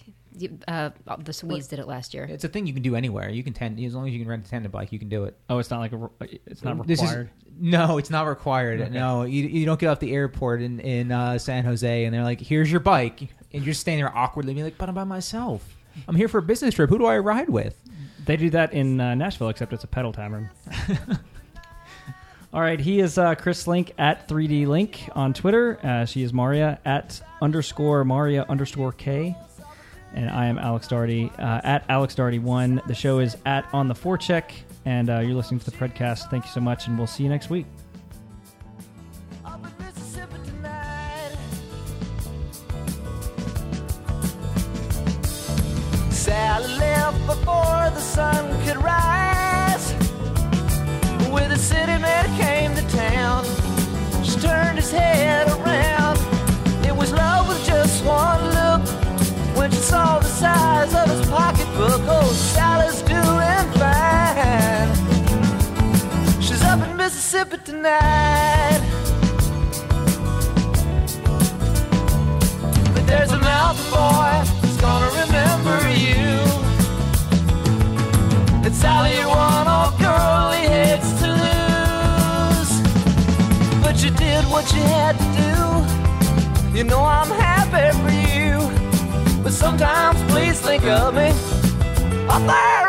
uh, the Swedes did it last year. It's a thing you can do anywhere. You can tend as long as you can rent a tandem bike, you can do it. Oh, it's not like a. re- It's not This is- required. no, it's not required. No, you, you don't get off the airport in in uh, San Jose and they're like, "Here's your bike," and you're standing there awkwardly, being like, "But I'm by myself. I'm here for a business trip. Who do I ride with?" They do that in uh, Nashville, except it's a pedal tavern. All right, he is uh, Chris Link at 3D Link on Twitter. Uh, she is Maria at underscore Maria underscore K. And I am Alex Darty uh, at Alex Darty1. The show is at On the Forecheck. And uh, you're listening to the Predcast. Thank you so much, and we'll see you next week. Before the sun could rise. With a city man came to town. She turned his head around. It was love with just one look. When she saw the size of his pocketbook, oh, Sally's doing fine. She's up in Mississippi tonight. But there's a mountain boy who's gonna remember you. Sally, one old girl he hates to lose. But you did what you had to do. You know I'm happy for you. But sometimes please think of me up there